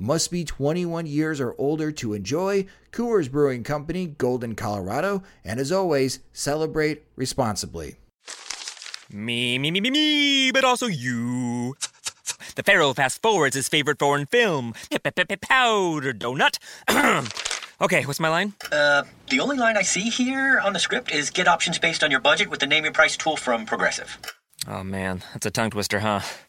Must be 21 years or older to enjoy. Coors Brewing Company, Golden, Colorado. And as always, celebrate responsibly. Me, me, me, me, me, but also you. The Pharaoh fast forwards his favorite foreign film, Powder Donut. okay, what's my line? Uh, the only line I see here on the script is get options based on your budget with the name your price tool from Progressive. Oh man, that's a tongue twister, huh?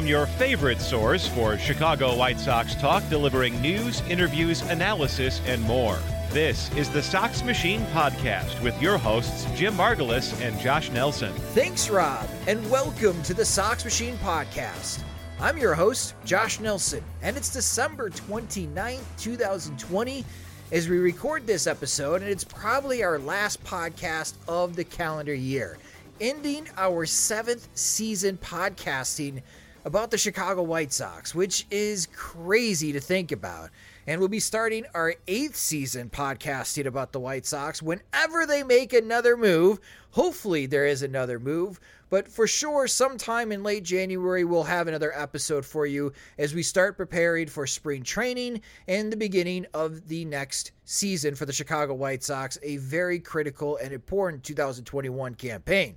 From your favorite source for Chicago White Sox talk, delivering news, interviews, analysis, and more. This is the Sox Machine Podcast with your hosts, Jim Margalus and Josh Nelson. Thanks, Rob, and welcome to the Sox Machine Podcast. I'm your host, Josh Nelson, and it's December 29th, 2020, as we record this episode, and it's probably our last podcast of the calendar year, ending our seventh season podcasting about the Chicago White Sox, which is crazy to think about. And we'll be starting our eighth season podcasting about the White Sox whenever they make another move. Hopefully, there is another move, but for sure, sometime in late January, we'll have another episode for you as we start preparing for spring training and the beginning of the next season for the Chicago White Sox, a very critical and important 2021 campaign.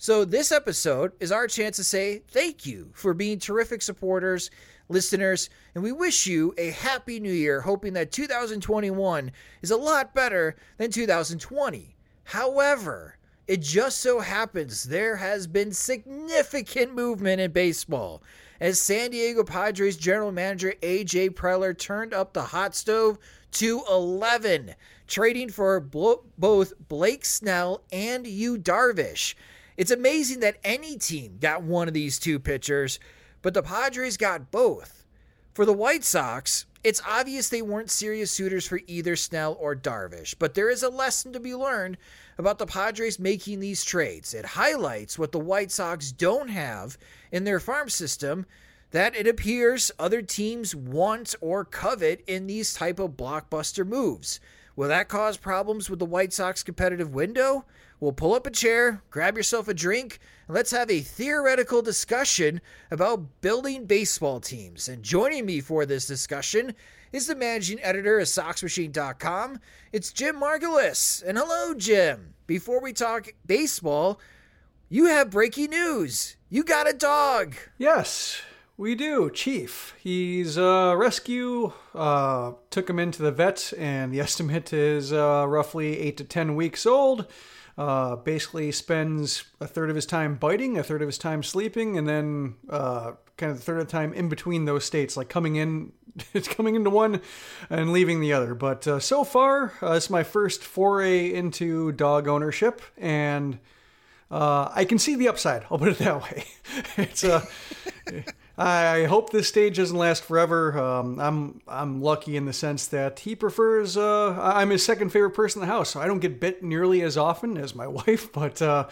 So, this episode is our chance to say thank you for being terrific supporters, listeners, and we wish you a happy new year, hoping that 2021 is a lot better than 2020. However, it just so happens there has been significant movement in baseball as San Diego Padres general manager AJ Preller turned up the hot stove to 11, trading for both Blake Snell and Yu Darvish. It's amazing that any team got one of these two pitchers, but the Padres got both. For the White Sox, it's obvious they weren't serious suitors for either Snell or Darvish, but there is a lesson to be learned about the Padres making these trades. It highlights what the White Sox don't have in their farm system that it appears other teams want or covet in these type of blockbuster moves. Will that cause problems with the White Sox competitive window? We'll pull up a chair, grab yourself a drink, and let's have a theoretical discussion about building baseball teams. And joining me for this discussion is the managing editor of SoxMachine.com. It's Jim Margalus. And hello, Jim. Before we talk baseball, you have breaking news. You got a dog. Yes, we do. Chief. He's a rescue. Uh, took him into the vet, and the estimate is uh, roughly eight to ten weeks old. Uh, basically spends a third of his time biting, a third of his time sleeping, and then uh, kind of the third of the time in between those states, like coming in, it's coming into one and leaving the other. But uh, so far, uh, it's my first foray into dog ownership, and uh, I can see the upside. I'll put it that way. it's a. I hope this stage doesn't last forever. Um, I'm I'm lucky in the sense that he prefers. Uh, I'm his second favorite person in the house, so I don't get bit nearly as often as my wife. But uh,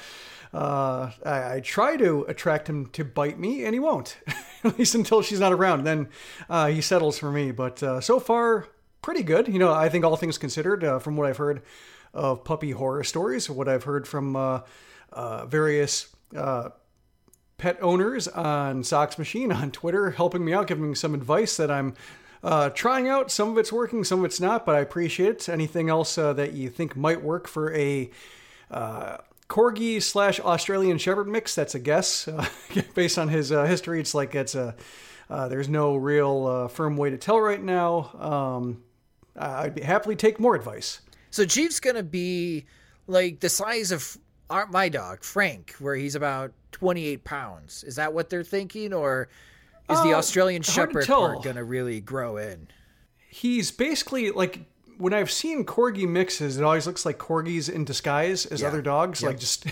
Uh, I, I, try to attract him to bite me, and he won't, at least until she's not around. Then uh, he settles for me. But uh, so far, pretty good. You know, I think all things considered, uh, from what I've heard of puppy horror stories, what I've heard from various pet owners on Sox Machine on Twitter, helping me out, giving me some advice that I'm uh, trying out. Some of it's working, some of it's not, but I appreciate it. Anything else uh, that you think might work for a uh, corgi slash Australian Shepherd mix? That's a guess uh, based on his uh, history. It's like it's a uh, there's no real firm way to tell right now. Um, I'd be happily take more advice. So Chief's gonna be like the size of my dog Frank, where he's about 28 pounds. Is that what they're thinking, or is the Australian Shepherd part gonna really grow in? He's basically like when I've seen corgi mixes, it always looks like corgis in disguise as yeah. other dogs, yep. like just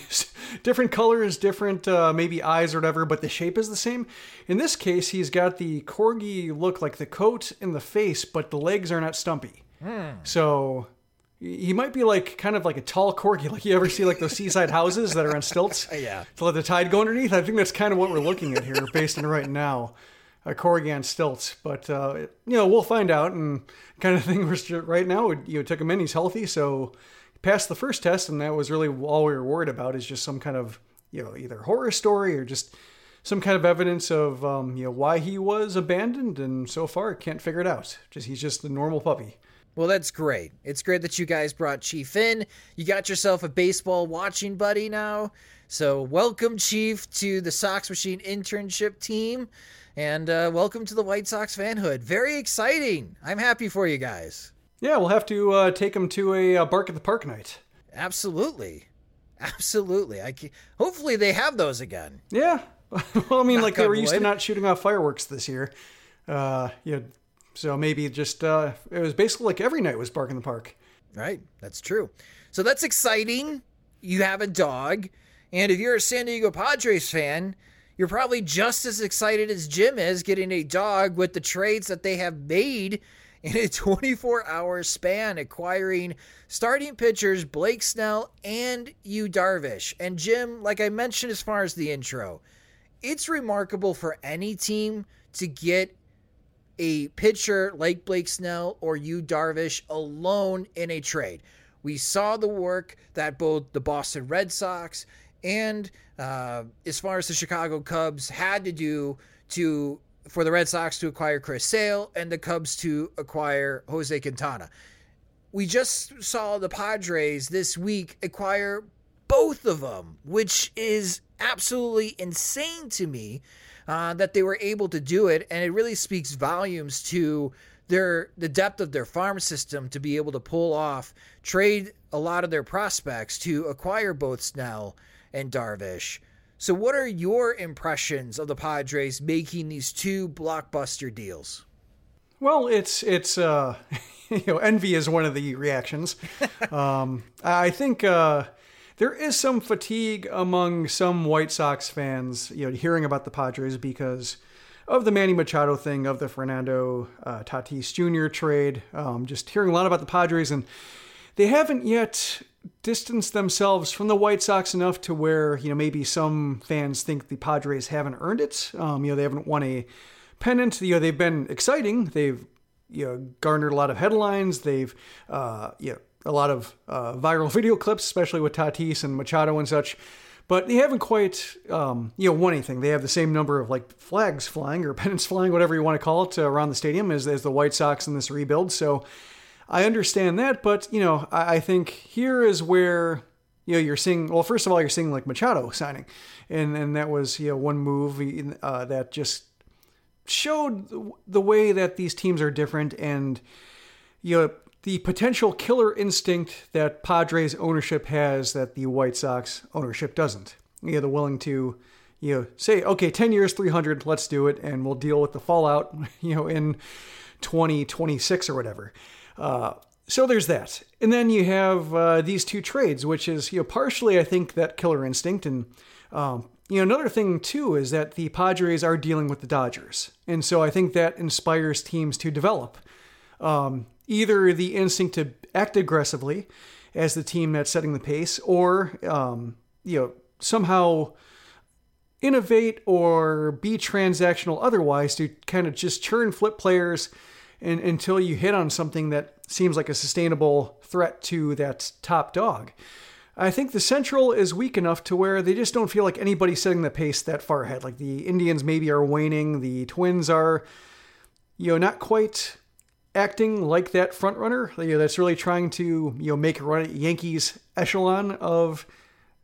different colors, different uh, maybe eyes or whatever, but the shape is the same. In this case, he's got the corgi look like the coat and the face, but the legs are not stumpy. Mm. So he might be like kind of like a tall corgi, like you ever see like those seaside houses that are on stilts. yeah. To let the tide go underneath. I think that's kind of what we're looking at here, based on right now a Corrigan stilts. But uh, you know, we'll find out. And kind of thing right now, you know, took him in. He's healthy, so he passed the first test, and that was really all we were worried about. Is just some kind of you know either horror story or just some kind of evidence of um, you know why he was abandoned. And so far, can't figure it out. Just he's just a normal puppy. Well, that's great. It's great that you guys brought Chief in. You got yourself a baseball watching buddy now. So, welcome, Chief, to the Sox Machine internship team. And uh, welcome to the White Sox fanhood. Very exciting. I'm happy for you guys. Yeah, we'll have to uh, take them to a uh, bark at the park night. Absolutely, absolutely. I can... hopefully they have those again. Yeah. well, I mean, like they were used to not shooting off fireworks this year. Uh, yeah. So maybe just uh, it was basically like every night was bark in the park. Right. That's true. So that's exciting. You have a dog, and if you're a San Diego Padres fan you're probably just as excited as Jim is getting a dog with the trades that they have made in a 24 hour span, acquiring starting pitchers Blake Snell and Yu Darvish. And Jim, like I mentioned as far as the intro, it's remarkable for any team to get a pitcher like Blake Snell or Yu Darvish alone in a trade. We saw the work that both the Boston Red Sox and uh, as far as the Chicago Cubs had to do to for the Red Sox to acquire Chris Sale and the Cubs to acquire Jose Quintana. We just saw the Padres this week acquire both of them, which is absolutely insane to me uh, that they were able to do it, and it really speaks volumes to their the depth of their farm system to be able to pull off trade a lot of their prospects to acquire both Snell and Darvish. So, what are your impressions of the Padres making these two blockbuster deals? Well, it's it's uh, you know envy is one of the reactions. um, I think uh, there is some fatigue among some White Sox fans, you know, hearing about the Padres because of the Manny Machado thing, of the Fernando uh, Tatis Jr. trade. Um, just hearing a lot about the Padres, and they haven't yet distanced themselves from the White Sox enough to where you know maybe some fans think the Padres haven't earned it. Um, you know they haven't won a pennant. You know they've been exciting. They've you know garnered a lot of headlines. They've uh, you know a lot of uh, viral video clips, especially with Tatis and Machado and such. But they haven't quite, um, you know, won anything. They have the same number of like flags flying or pennants flying, whatever you want to call it, uh, around the stadium as, as the White Sox in this rebuild. So I understand that, but you know, I, I think here is where you know you're seeing. Well, first of all, you're seeing like Machado signing, and and that was you know one move uh, that just showed the way that these teams are different, and you know the potential killer instinct that Padres ownership has that the White Sox ownership doesn't. You know, they're willing to you know say, okay, ten years, three hundred, let's do it, and we'll deal with the fallout. You know, in 2026 or whatever. Uh, so there's that. And then you have uh, these two trades, which is, you know, partially, I think, that killer instinct. And, um, you know, another thing, too, is that the Padres are dealing with the Dodgers. And so I think that inspires teams to develop um, either the instinct to act aggressively as the team that's setting the pace, or, um, you know, somehow innovate or be transactional otherwise to kind of just churn flip players and, until you hit on something that seems like a sustainable threat to that top dog. I think the Central is weak enough to where they just don't feel like anybody's setting the pace that far ahead. Like the Indians maybe are waning, the Twins are, you know, not quite acting like that front runner. You know, that's really trying to you know make a run at Yankees echelon of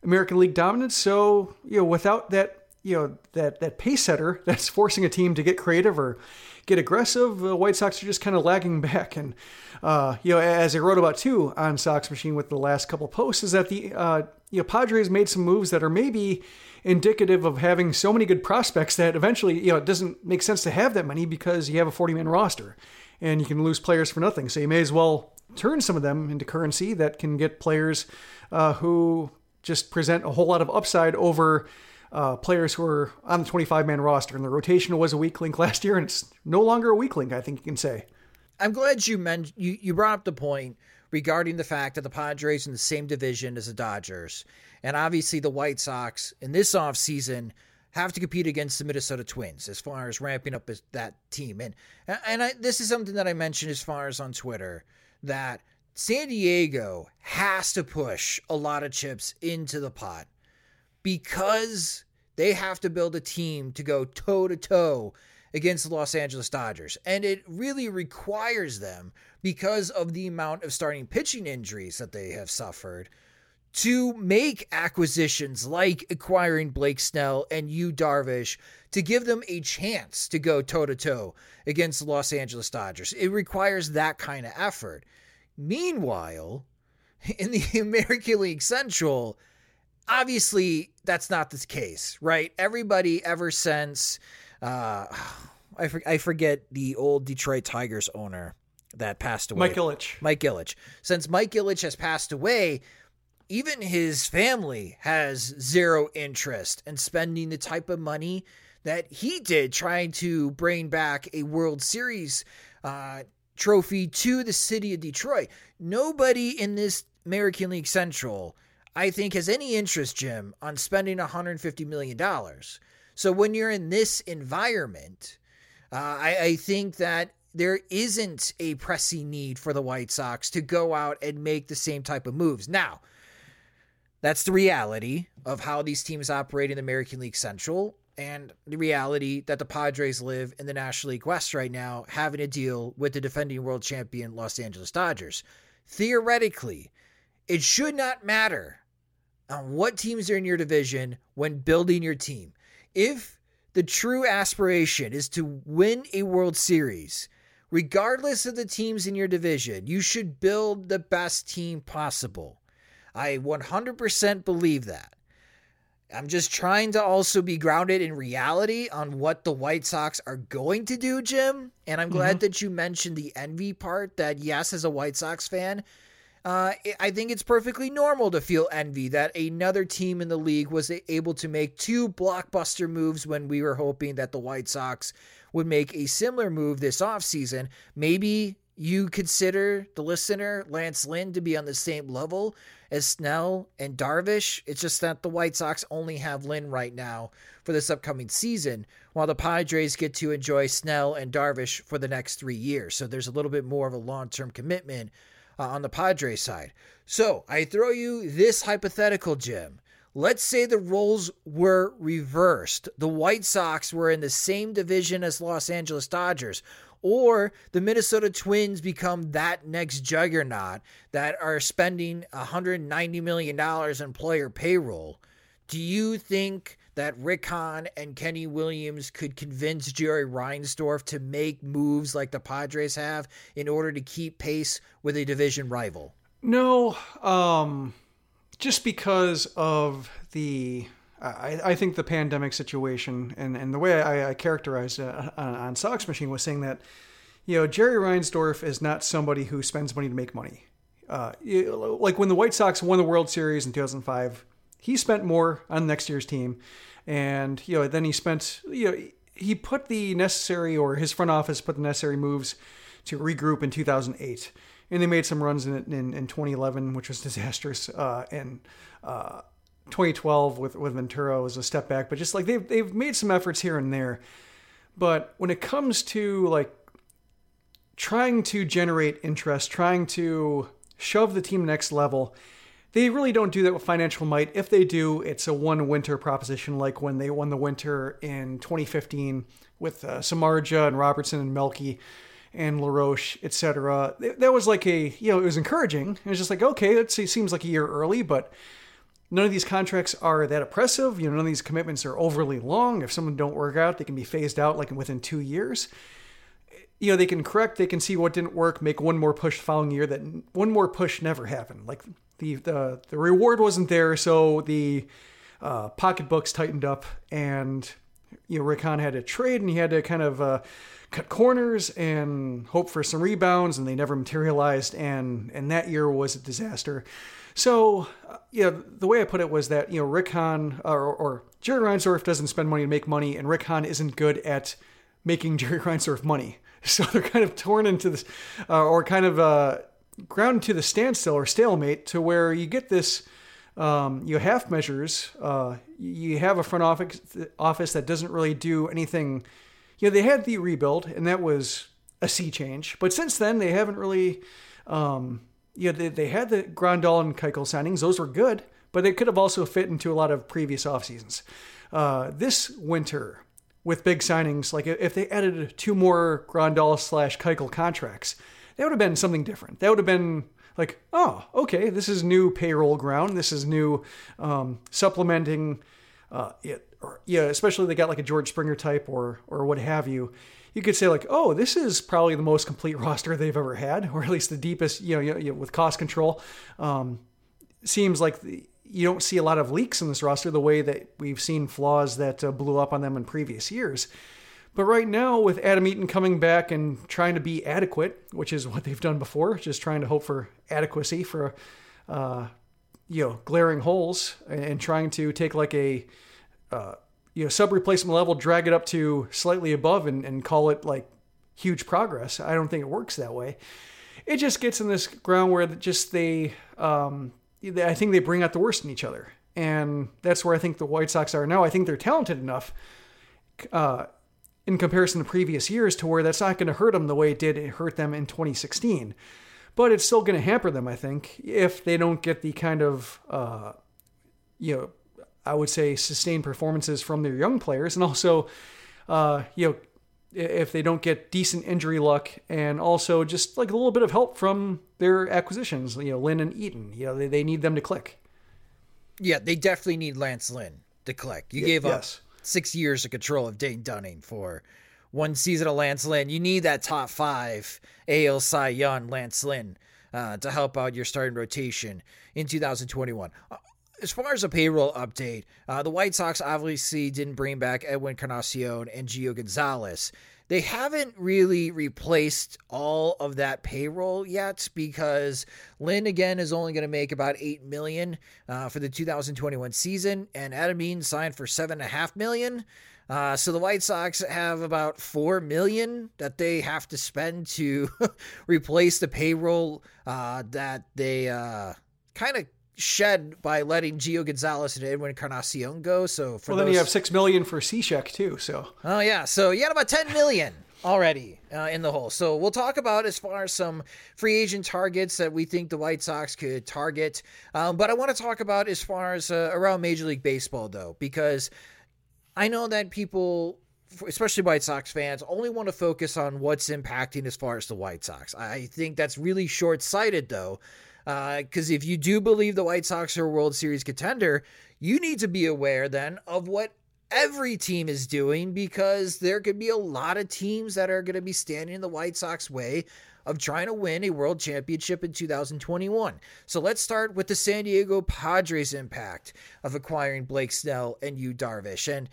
American League dominance. So you know, without that you know that that pace setter that's forcing a team to get creative or get aggressive, the White Sox are just kind of lagging back. And uh, you know, as I wrote about too on Sox Machine with the last couple posts, is that the uh, you know Padres made some moves that are maybe indicative of having so many good prospects that eventually you know it doesn't make sense to have that many because you have a 40 man roster and you can lose players for nothing. So you may as well turn some of them into currency that can get players uh, who just present a whole lot of upside over uh, players who are on the 25 man roster. And the rotation was a weak link last year, and it's no longer a weak link, I think you can say. I'm glad you mentioned you, you brought up the point regarding the fact that the Padres in the same division as the Dodgers. And obviously the White Sox in this offseason have to compete against the Minnesota Twins as far as ramping up that team. And and I, this is something that I mentioned as far as on Twitter that San Diego has to push a lot of chips into the pot because they have to build a team to go toe to toe against the Los Angeles Dodgers. And it really requires them because of the amount of starting pitching injuries that they have suffered to make acquisitions like acquiring Blake Snell and Yu Darvish to give them a chance to go toe to toe against the Los Angeles Dodgers. It requires that kind of effort. Meanwhile, in the American League Central, obviously that's not the case, right? Everybody ever since uh, I, for, I forget the old Detroit Tigers owner that passed away. Mike Ilitch. Mike Ilitch. Since Mike Ilitch has passed away, even his family has zero interest in spending the type of money that he did trying to bring back a World Series uh, trophy to the city of Detroit. Nobody in this American League Central, I think, has any interest, Jim, on spending $150 million. So when you're in this environment, uh, I, I think that there isn't a pressing need for the White Sox to go out and make the same type of moves. Now, that's the reality of how these teams operate in the American League Central and the reality that the Padres live in the National League West right now, having to deal with the defending world champion Los Angeles Dodgers. Theoretically, it should not matter on what teams are in your division when building your team. If the true aspiration is to win a World Series, regardless of the teams in your division, you should build the best team possible. I 100% believe that. I'm just trying to also be grounded in reality on what the White Sox are going to do, Jim. And I'm glad mm-hmm. that you mentioned the envy part that, yes, as a White Sox fan, uh, I think it's perfectly normal to feel envy that another team in the league was able to make two blockbuster moves when we were hoping that the White Sox would make a similar move this offseason. Maybe you consider the listener, Lance Lynn, to be on the same level as Snell and Darvish. It's just that the White Sox only have Lynn right now for this upcoming season, while the Padres get to enjoy Snell and Darvish for the next three years. So there's a little bit more of a long term commitment uh, on the Padres side. So I throw you this hypothetical, Jim. Let's say the roles were reversed. The White Sox were in the same division as Los Angeles Dodgers, or the Minnesota Twins become that next juggernaut that are spending $190 million in player payroll. Do you think that Rick Hahn and Kenny Williams could convince Jerry Reinsdorf to make moves like the Padres have in order to keep pace with a division rival? No, um, just because of the. I, I think the pandemic situation and, and the way I, I characterized it on, on Sox Machine was saying that, you know, Jerry Reinsdorf is not somebody who spends money to make money. Uh, like when the White Sox won the World Series in 2005, he spent more on next year's team, and you know then he spent you know he put the necessary or his front office put the necessary moves to regroup in 2008, and they made some runs in in, in 2011, which was disastrous, uh, and uh, 2012 with with Ventura was a step back, but just like they've they've made some efforts here and there. But when it comes to like trying to generate interest, trying to shove the team next level, they really don't do that with financial might. If they do, it's a one winter proposition, like when they won the winter in 2015 with uh, Samardzija and Robertson and Melky and LaRoche, etc. That was like a, you know, it was encouraging. It was just like, okay, it seems like a year early, but none of these contracts are that oppressive. You know, none of these commitments are overly long. If someone don't work out, they can be phased out like within two years. You know, they can correct, they can see what didn't work, make one more push the following year. That one more push never happened. Like the the, the reward wasn't there, so the uh, pocketbooks tightened up, and you know, Rick Hahn had to trade, and he had to kind of uh, cut corners and hope for some rebounds, and they never materialized. And and that year was a disaster. So, uh, yeah, the way I put it was that you know Rick Hahn or, or Jerry Reinsdorf doesn't spend money to make money, and Rick Hahn isn't good at making Jerry Reinsdorf money. So they're kind of torn into this, uh, or kind of uh, ground to the standstill or stalemate, to where you get this. Um, you half measures. Uh, you have a front office office that doesn't really do anything you know, they had the rebuild, and that was a sea change. But since then, they haven't really, um, you know, they, they had the Grandal and Keuchel signings; those were good, but they could have also fit into a lot of previous off seasons. Uh, this winter, with big signings, like if they added two more Grandal slash Keuchel contracts, that would have been something different. That would have been like, oh, okay, this is new payroll ground. This is new um, supplementing uh, it or yeah, especially they got like a George Springer type or or what have you, you could say like, oh, this is probably the most complete roster they've ever had, or at least the deepest. You know, you know with cost control, um, seems like the, you don't see a lot of leaks in this roster the way that we've seen flaws that uh, blew up on them in previous years. But right now, with Adam Eaton coming back and trying to be adequate, which is what they've done before, just trying to hope for adequacy for, uh, you know, glaring holes and, trying to take like a uh, you know sub replacement level, drag it up to slightly above, and, and call it like huge progress. I don't think it works that way. It just gets in this ground where just they, um, I think they bring out the worst in each other, and that's where I think the White Sox are now. I think they're talented enough. Uh, in comparison to previous years, to where that's not going to hurt them the way it did it hurt them in 2016. But it's still going to hamper them, I think, if they don't get the kind of uh, you know I would say, sustained performances from their young players, and also, uh, you know, if they don't get decent injury luck, and also just like a little bit of help from their acquisitions, you know, Lynn and Eaton, you know, they, they need them to click. Yeah, they definitely need Lance Lynn to click. You gave yes. up six years of control of Dane Dunning for one season of Lance Lynn. You need that top five AL Cy Young Lance Lynn uh, to help out your starting rotation in 2021 as far as a payroll update, uh, the White Sox obviously didn't bring back Edwin Encarnacion and Gio Gonzalez. They haven't really replaced all of that payroll yet because Lynn again is only going to make about eight million uh, for the 2021 season, and Adam Eaton signed for seven and a half million. Uh, so the White Sox have about four million that they have to spend to replace the payroll uh, that they uh, kind of shed by letting Gio Gonzalez and Edwin Encarnacion go. So for well, those... then you have six million for Cishek too. So oh yeah, so you had about ten million already uh, in the hole. So we'll talk about as far as some free agent targets that we think the White Sox could target. Um, but I want to talk about as far as uh, around Major League Baseball though, because I know that people especially White Sox fans, only want to focus on what's impacting as far as the White Sox. I think that's really short sighted, though, because uh, if you do believe the White Sox are a World Series contender, you need to be aware then of what every team is doing because there could be a lot of teams that are going to be standing in the White Sox way of trying to win a world championship in 2021. So let's start with the San Diego Padres impact of acquiring Blake Snell and Yu Darvish. And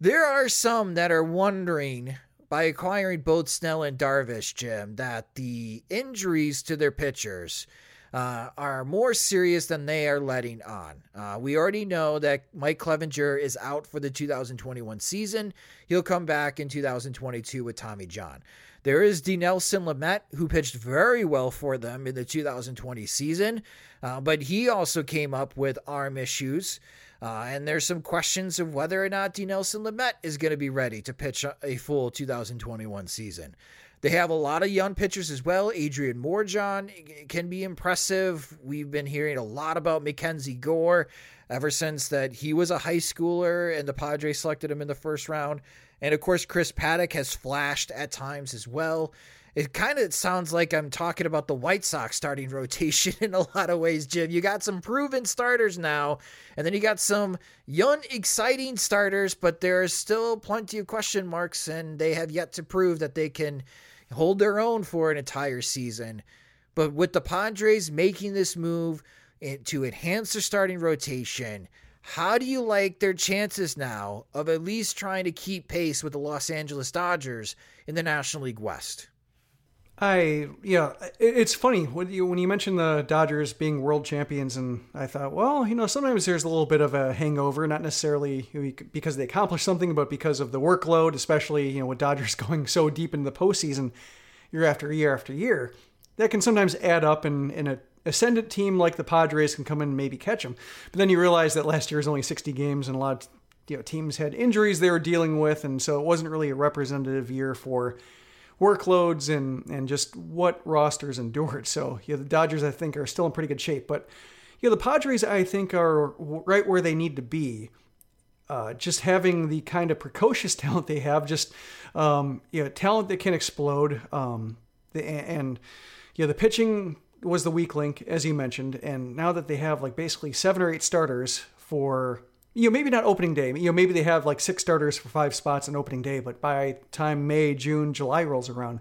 there are some that are wondering by acquiring both Snell and Darvish, Jim, that the injuries to their pitchers uh, are more serious than they are letting on. Uh, we already know that Mike Clevinger is out for the 2021 season. He'll come back in 2022 with Tommy John. There is Dinelson Lamet, who pitched very well for them in the 2020 season, uh, but he also came up with arm issues. Uh, and there's some questions of whether or not Dinelson Lamet is going to be ready to pitch a full 2021 season. They have a lot of young pitchers as well. Adrian Morejon can be impressive. We've been hearing a lot about Mackenzie Gore ever since that he was a high schooler and the Padres selected him in the first round. And of course, Chris Paddack has flashed at times as well. It kind of sounds like I'm talking about the White Sox starting rotation in a lot of ways, Jim. You got some proven starters now, and then you got some young, exciting starters, but there's still plenty of question marks, and they have yet to prove that they can hold their own for an entire season. But with the Padres making this move to enhance their starting rotation, how do you like their chances now of at least trying to keep pace with the Los Angeles Dodgers in the National League West? I yeah, it's funny when you when you mentioned the Dodgers being world champions, and I thought, well, you know, sometimes there's a little bit of a hangover, not necessarily because they accomplished something, but because of the workload, especially you know with Dodgers going so deep into the postseason year after year after year, that can sometimes add up, and in a ascendant team like the Padres can come in and maybe catch them. But then you realize that last year was only 60 games, and a lot of you know teams had injuries they were dealing with, and so it wasn't really a representative year for workloads and and just what rosters endured. So yeah, the Dodgers I think are still in pretty good shape, but yeah, the Padres I think are right where they need to be. Uh, just having the kind of precocious talent they have, just um, you know, talent that can explode. Um, and yeah, the pitching was the weak link, as you mentioned, and now that they have like basically seven or eight starters for you know, maybe not opening day. You know, maybe they have like six starters for five spots on opening day, but by time May, June, July rolls around,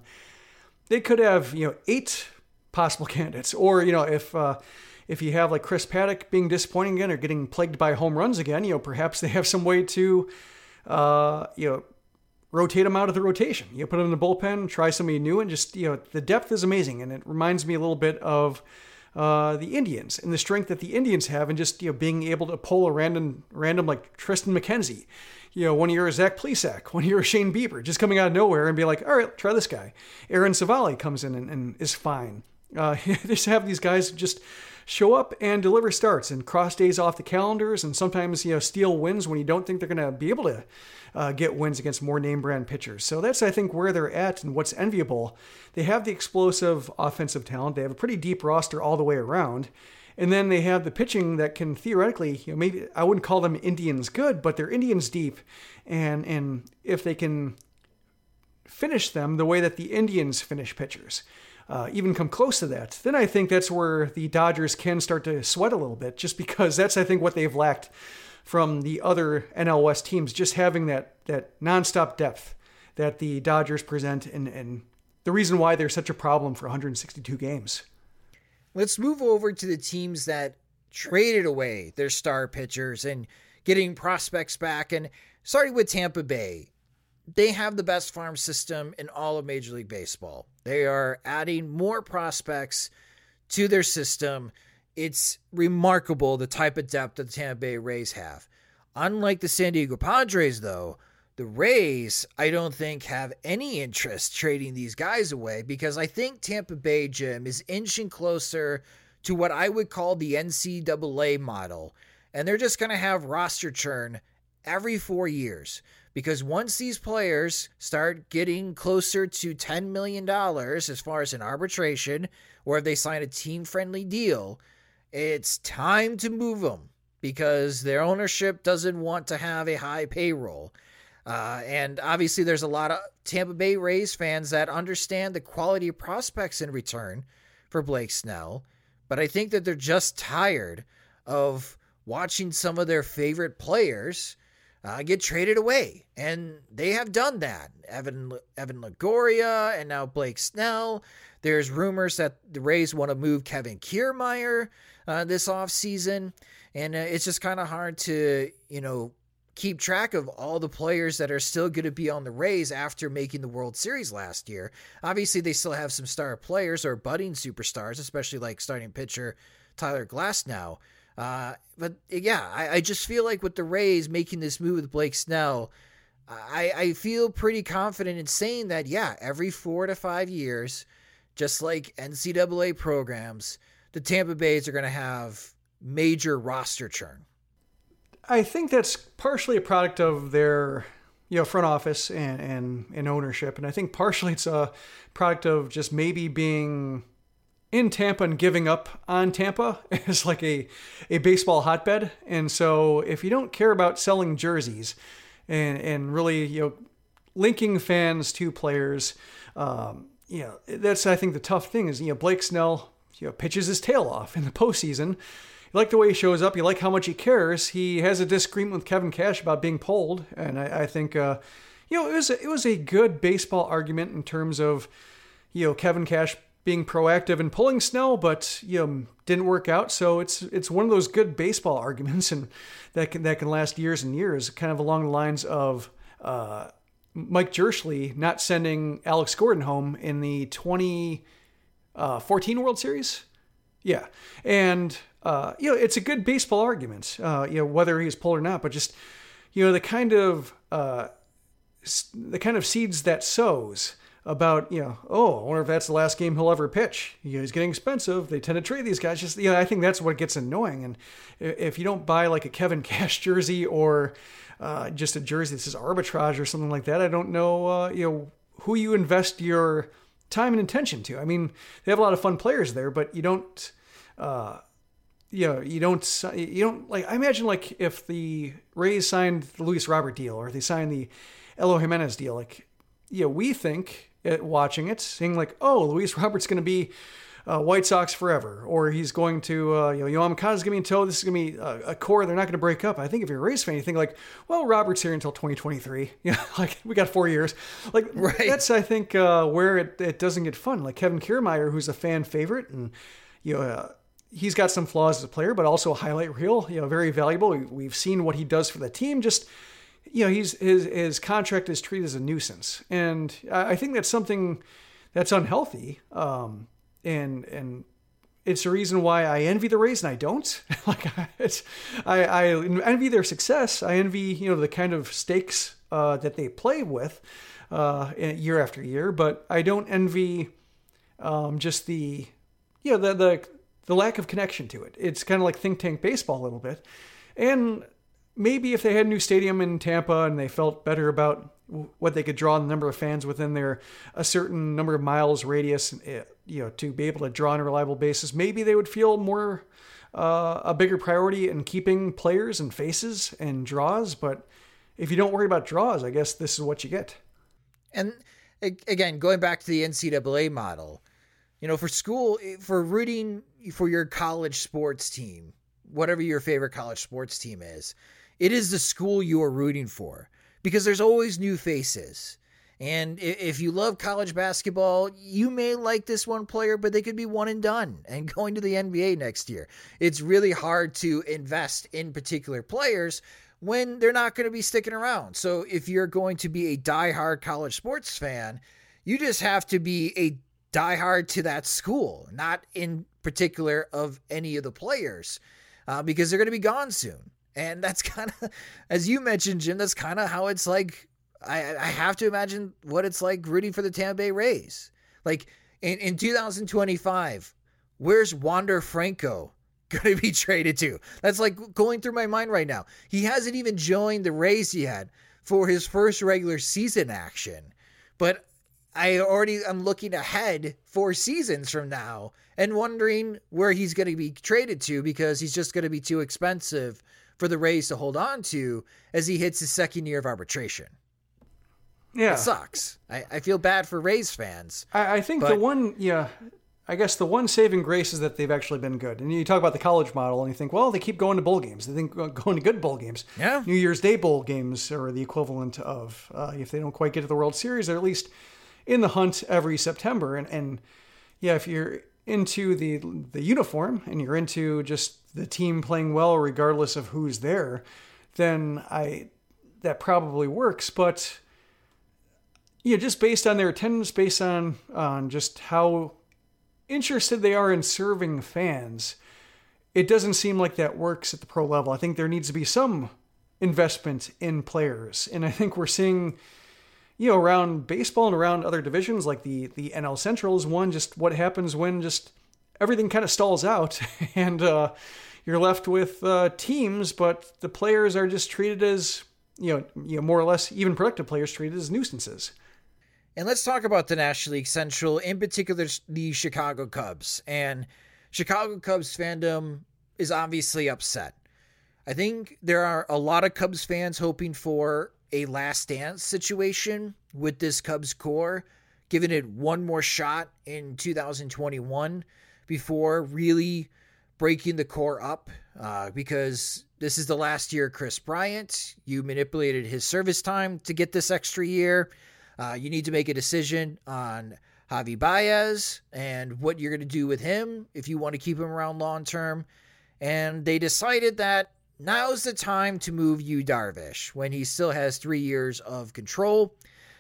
they could have you know eight possible candidates. Or you know, if uh, if you have like Chris Paddack being disappointing again or getting plagued by home runs again, you know, perhaps they have some way to uh, you know rotate him out of the rotation. You know, put him in the bullpen, try somebody new, and just you know, the depth is amazing, and it reminds me a little bit of uh, the Indians and the strength that the Indians have, and just you know being able to pull a random random like Triston McKenzie, you know, one year is Zach Plesac, one year is Shane Bieber, just coming out of nowhere and be like, all right, try this guy. Aaron Civale comes in and, and is fine. Uh, just have these guys just show up and deliver starts and cross days off the calendars and sometimes you know steal wins when you don't think they're going to be able to uh, get wins against more name brand pitchers. So that's, I think, where they're at and what's enviable. They have the explosive offensive talent, they have a pretty deep roster all the way around. And then they have the pitching that can theoretically, you know, maybe I wouldn't call them Indians good, but they're Indians deep. And and if they can finish them the way that the Indians finish pitchers, uh, even come close to that, then I think that's where the Dodgers can start to sweat a little bit, just because that's I think what they've lacked from the other NL West teams, just having that that nonstop depth that the Dodgers present, and and the reason why they're such a problem for 162 games. Let's move over to the teams that traded away their star pitchers and getting prospects back. And starting with Tampa Bay, they have the best farm system in all of Major League Baseball. They are adding more prospects to their system it's remarkable the type of depth that the Tampa Bay Rays have. Unlike the San Diego Padres, though, the Rays, I don't think, have any interest trading these guys away because I think Tampa Bay, Jim, is inching closer to what I would call the NCAA model. And they're just going to have roster churn every four years because once these players start getting closer to $10 million as far as an arbitration or if they sign a team friendly deal, it's time to move them because their ownership doesn't want to have a high payroll. Uh, and obviously, there's a lot of Tampa Bay Rays fans that understand the quality of prospects in return for Blake Snell. But I think that they're just tired of watching some of their favorite players uh, get traded away. And they have done that. Evan, Evan Longoria and now Blake Snell. There's rumors that the Rays want to move Kevin Kiermaier uh, this offseason. And uh, it's just kind of hard to, you know, keep track of all the players that are still going to be on the Rays after making the World Series last year. Obviously, they still have some star players or budding superstars, especially like starting pitcher Tyler Glasnow. Uh, but yeah, I, I, just feel like with the Rays making this move with Blake Snell, I, I feel pretty confident in saying that, yeah, every four to five years, just like NCAA programs, the Tampa Bays are going to have major roster churn. I think that's partially a product of their you know front office and, and, and ownership, and I think partially it's a product of just maybe being in Tampa and giving up on Tampa is like a a baseball hotbed, and so if you don't care about selling jerseys and and really you know linking fans to players, um, you know that's I think the tough thing is you know Blake Snell you know pitches his tail off in the postseason you like the way he shows up. You like how much he cares. He has a disagreement with Kevin Cash about being pulled, and I, I think uh, you know it was a, it was a good baseball argument in terms of you know Kevin Cash being proactive and pulling Snell, but you know didn't work out. So it's it's one of those good baseball arguments, and that can that can last years and years. Kind of along the lines of. Uh, Mike Jirschele not sending Alex Gordon home in the 2014 uh, World Series. Yeah. And uh, you know, it's a good baseball argument, uh, you know, whether he's pulled or not, but just, you know, the kind of, uh, the kind of seeds that sows about, you know, oh, I wonder if that's the last game he'll ever pitch. You know, he's getting expensive. They tend to trade these guys. Just, you know, I think that's what gets annoying. And if you don't buy like a Kevin Cash jersey or uh, just a jersey that says arbitrage or something like that, I don't know, uh, you know, who you invest your time and attention to. I mean, they have a lot of fun players there, but you don't, uh, you know, you don't, you don't like. I imagine like if the Rays signed the Luis Robert deal or they signed the Eloy Jimenez deal, like, know, we think at watching it, seeing like, oh, Luis Robert's going to be uh, White Sox forever, or he's going to, uh, you know, Yoan Moncada's going to be in tow. This is going to be a, a, core they're not going to break up. I think if you're a Rays fan, you think like, well, Robert's here until 2023. You know, like we got four years. Like right. that's I think uh, where it, it doesn't get fun. Like Kevin Kiermaier, who's a fan favorite, and you know uh, he's got some flaws as a player, but also a highlight reel. You know, very valuable. We've seen what he does for the team. Just you know, he's his his contract is treated as a nuisance, and I think that's something that's unhealthy. Um, and and it's a reason why I envy the Rays and I don't. like it's, I, I envy their success. I envy you know the kind of stakes uh, that they play with uh, year after year, but I don't envy um, just the you know the the the lack of connection to it. It's kind of like think tank baseball a little bit. And maybe if they had a new stadium in Tampa and they felt better about what they could draw the number of fans within their a certain number of miles radius, eh, you know, to be able to draw on a reliable basis, maybe they would feel more uh, a bigger priority in keeping players and faces and draws. But if you don't worry about draws, I guess this is what you get. And again, going back to the NCAA model, you know, for school, for rooting for your college sports team, whatever your favorite college sports team is, it is the school you are rooting for because there's always new faces. And if you love college basketball, you may like this one player, but they could be one and done and going to the NBA next year. It's really hard to invest in particular players when they're not going to be sticking around. So if you're going to be a die-hard college sports fan, you just have to be a diehard to that school, not in particular of any of the players, uh, because they're going to be gone soon. And that's kind of, as you mentioned, Jim, that's kind of how it's like. I, I have to imagine what it's like rooting for the Tampa Bay Rays. Like in, in 2025, where's Wander Franco going to be traded to? That's like going through my mind right now. He hasn't even joined the Rays yet for his first regular season action. But I already am looking ahead four seasons from now and wondering where he's going to be traded to because he's just going to be too expensive for the Rays to hold on to as he hits his second year of arbitration. Yeah, it sucks. I, I feel bad for Rays fans. I, I think but... the one, yeah, I guess the one saving grace is that they've actually been good. And you talk about the college model, and you think, well, they keep going to bowl games. They think uh, going to good bowl games. Yeah, New Year's Day bowl games are the equivalent of uh, if they don't quite get to the World Series, they're at least in the hunt every September. And, and yeah, if you're into the the uniform and you're into just the team playing well regardless of who's there, then I that probably works, but yeah, just based on their attendance, based on on just how interested they are in serving fans, it doesn't seem like that works at the pro level. I think there needs to be some investment in players, and I think we're seeing, you know, around baseball and around other divisions like the the NL Central is one. Just what happens when just everything kind of stalls out and uh, you're left with uh, teams, but the players are just treated as you know, you know, more or less even productive players treated as nuisances. And let's talk about the National League Central, in particular the Chicago Cubs. And Chicago Cubs fandom is obviously upset. I think there are a lot of Cubs fans hoping for a last dance situation with this Cubs core, giving it one more shot in 2021 before really breaking the core up uh, because this is the last year Kris Bryant. You manipulated his service time to get this extra year. Uh, you need to make a decision on Javi Baez and what you're going to do with him if you want to keep him around long term. And they decided that now's the time to move Yu Darvish when he still has three years of control.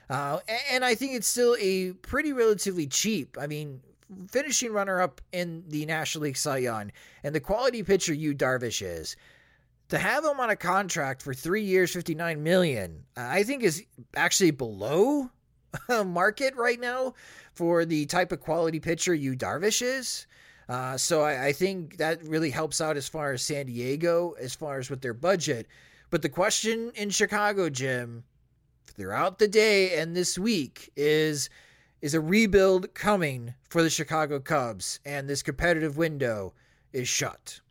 Uh, and I think it's still a pretty relatively cheap. I mean, finishing runner up in the National League Cy Young and the quality pitcher Yu Darvish is to have him on a contract for three years, 59 million, I think is actually below market right now for the type of quality pitcher Yu Darvish is. Uh, so I, I, think that really helps out as far as San Diego, as far as with their budget. But the question in Chicago, Jim, throughout the day and this week is is a rebuild coming for the Chicago Cubs, and this competitive window is shut.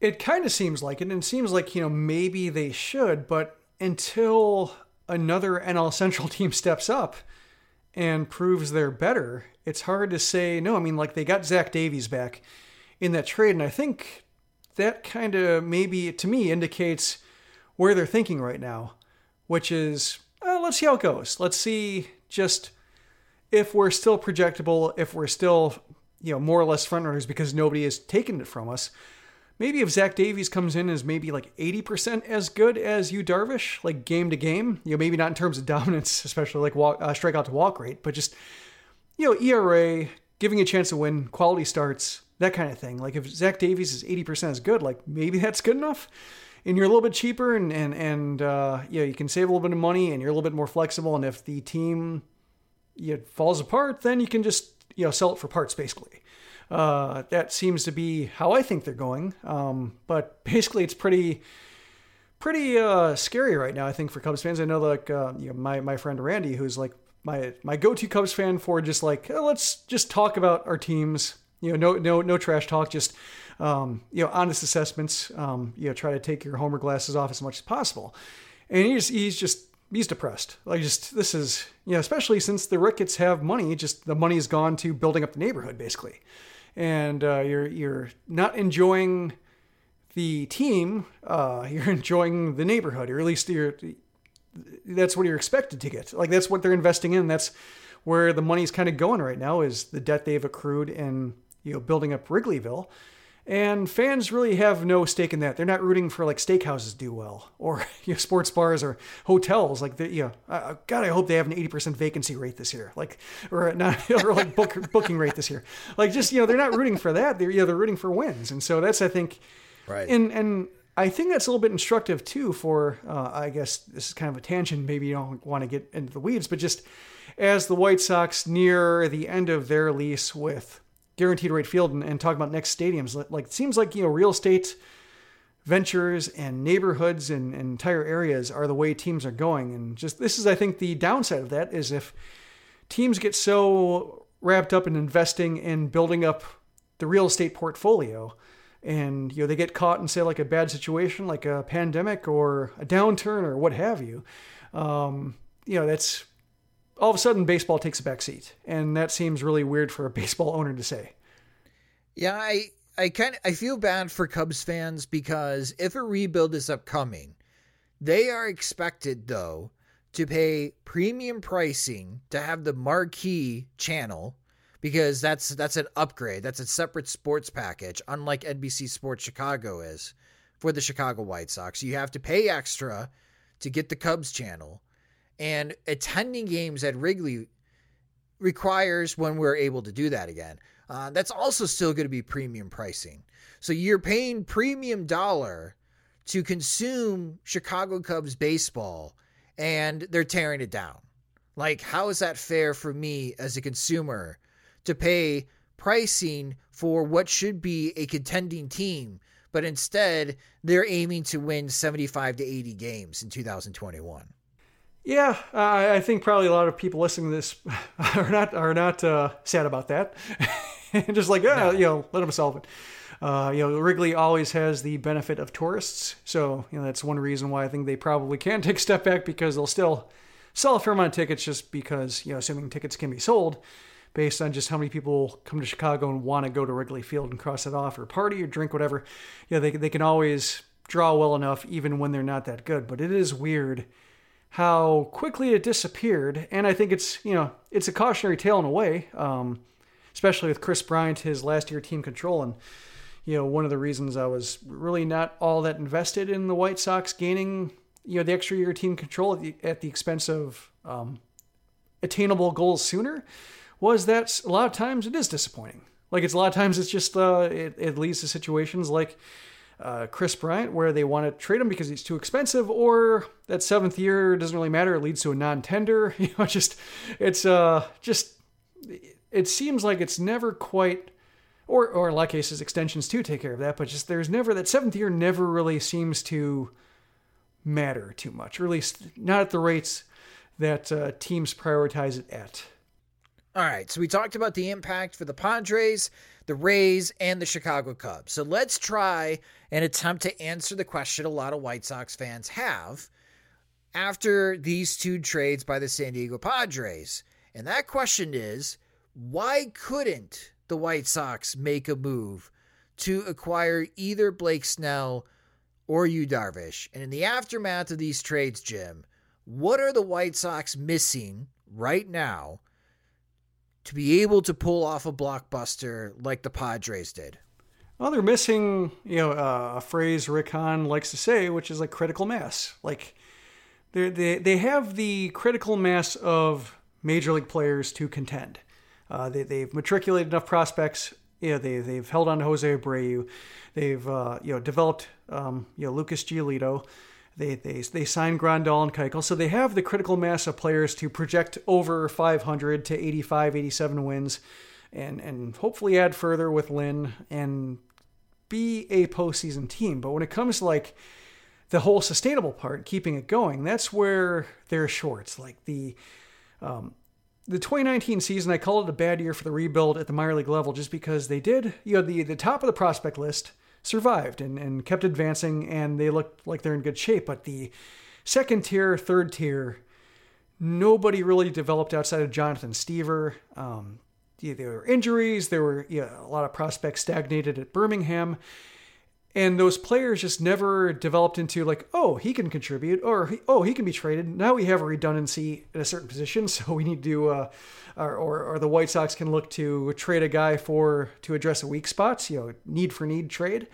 It kind of seems like it, and it seems like, you know, maybe they should, but until another NL Central team steps up and proves they're better, it's hard to say no. I mean, like they got Zach Davies back in that trade, and I think that kind of maybe to me indicates where they're thinking right now, which is well, let's see how it goes. Let's see just if we're still projectable, if we're still, you know, more or less frontrunners because nobody has taken it from us. Maybe if Zach Davies comes in as maybe like 80% as good as Yu Darvish, like game to game, you know, maybe not in terms of dominance, especially like walk, uh, strikeout to walk rate, but just, you know, ERA, giving a chance to win, quality starts, that kind of thing. Like if Zach Davies is 80% as good, like maybe that's good enough. And you're a little bit cheaper and, and, and uh, know you can save a little bit of money and you're a little bit more flexible. And if the team it falls apart, then you can just you know sell it for parts basically. Uh, that seems to be how I think they're going. Um, but basically, it's pretty pretty uh, scary right now. I think for Cubs fans. I know like uh, you know my my friend Randy, who's like my my go-to Cubs fan for just like oh, let's just talk about our teams. You know, no no no trash talk. Just um, you know, honest assessments. Um, you know, try to take your homer glasses off as much as possible. And he's he's just he's depressed. Like just this is you know, especially since the Ricketts have money, just the money has gone to building up the neighborhood basically, and uh, you're you're not enjoying the team. Uh, you're enjoying the neighborhood, or at least you're. That's what you're expected to get. Like that's what they're investing in. That's where the money's kind of going right now. Is the debt they've accrued in you know building up Wrigleyville and fans really have no stake in that. They're not rooting for like steakhouses do well or you know, sports bars or hotels. Like, the, you know, uh, God, I hope they have an 80% vacancy rate this year. Like, or not, or like book, booking rate this year. Like, just, you know, they're not rooting for that. They're, you know, they're rooting for wins. And so that's, I think, right. And, and I think that's a little bit instructive too for, uh, I guess this is kind of a tangent. Maybe you don't want to get into the weeds, but just as the White Sox near the end of their lease with Guaranteed Rate Field and, and talk about next stadiums. Like it seems like you know real estate ventures and neighborhoods and, and entire areas are the way teams are going. And just this is I think the downside of that is if teams get so wrapped up in investing in building up the real estate portfolio and you know they get caught in say like a bad situation like a pandemic or a downturn or what have you um, you know that's all of a sudden baseball takes a back seat and that seems really weird for a baseball owner to say. Yeah i i kind of i feel bad for cubs fans because if a rebuild is upcoming they are expected though to pay premium pricing to have the marquee channel because that's that's an upgrade. That's a separate sports package unlike nbc sports chicago is for the chicago white sox. You have to pay extra to get the Cubs channel, and attending games at Wrigley requires when we're able to do that again. Uh, that's also still going to be premium pricing. So you're paying premium dollar to consume Chicago Cubs baseball, and they're tearing it down. Like, how is that fair for me as a consumer to pay pricing for what should be a contending team, but instead they're aiming to win 75 to 80 games in 2021? Yeah, uh, I think probably a lot of people listening to this are not are not uh, sad about that. Just like, yeah, no. you know, let them solve it. Uh, you know, Wrigley always has the benefit of tourists, so you know that's one reason why I think they probably can take a step back because they'll still sell a fair amount of tickets just because you know, assuming tickets can be sold based on just how many people come to Chicago and want to go to Wrigley Field and cross it off or party or drink whatever. Yeah, they they can always draw well enough even when they're not that good. But it is weird how quickly it disappeared, and I think it's you know it's a cautionary tale in a way, um, especially with Kris Bryant, his last year team control and you know, one of the reasons I was really not all that invested in the White Sox gaining, you know, the extra year team control at the, at the expense of um, attainable goals sooner was that a lot of times it is disappointing. Like it's a lot of times it's just uh, it, it leads to situations like uh, Kris Bryant where they want to trade him because he's too expensive, or that seventh year doesn't really matter. It leads to a non-tender. You know, just it's uh just it seems like it's never quite or or in a lot of cases extensions too take care of that. But just there's never that seventh year never really seems to matter too much, or at least not at the rates that uh, teams prioritize it at. All right, so we talked about the impact for the Padres, the Rays, and the Chicago Cubs. So let's try and attempt to answer the question a lot of White Sox fans have after these two trades by the San Diego Padres. And that question is why couldn't the White Sox make a move to acquire either Blake Snell or Yu Darvish. And in the aftermath of these trades, Jim, what are the White Sox missing right now to be able to pull off a blockbuster like the Padres did? Well, they're missing, you know, uh, a phrase Rick Hahn likes to say, which is like critical mass. Like they they they have the critical mass of major league players to contend. Uh, they, they've matriculated enough prospects. Know, they, they've held on to Jose Abreu. They've uh, you know developed um, you know Lucas Giolito. They, they, they signed Grandal and Keuchel, so they have the critical mass of players to project over 500 to 85, 87 wins, and and hopefully add further with Lynn and be a postseason team. But when it comes to like the whole sustainable part, keeping it going, that's where they're short. Like the um, the 2019 season, I called it a bad year for the rebuild at the minor league level just because they did, you know, the, the top of the prospect list survived and, and kept advancing and they looked like they're in good shape. But the second tier, third tier, nobody really developed outside of Jonathan Stiever. Um, yeah, there were injuries, there were know, a lot of prospects stagnated at Birmingham and those players just never developed into like oh he can contribute or oh he can be traded. Now we have a redundancy in a certain position so we need to uh, or, or, or the white sox can look to trade a guy for to address a weak spot you know need for need trade.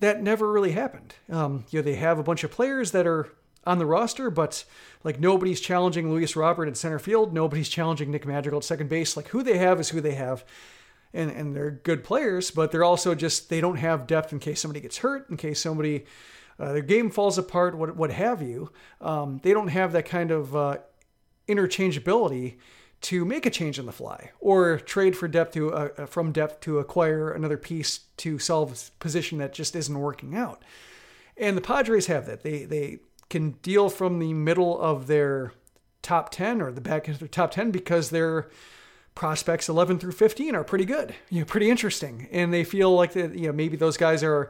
That never really happened. Um, you know they have a bunch of players that are on the roster but like nobody's challenging luis robert at center field. Nobody's challenging nick madrigal at second base. Like who they have is who they have and and they're good players, but they're also just they don't have depth in case somebody gets hurt, in case somebody uh, their game falls apart, what what have you. Um, they don't have that kind of uh, interchangeability to make a change on the fly or trade for depth to uh, uh from depth to acquire another piece to solve a position that just isn't working out. And the Padres have that. They they can deal from the middle of their top 10 or the back of their top 10 because they're prospects 11 through 15 are pretty good, you know, pretty interesting. And they feel like that, you know, maybe those guys are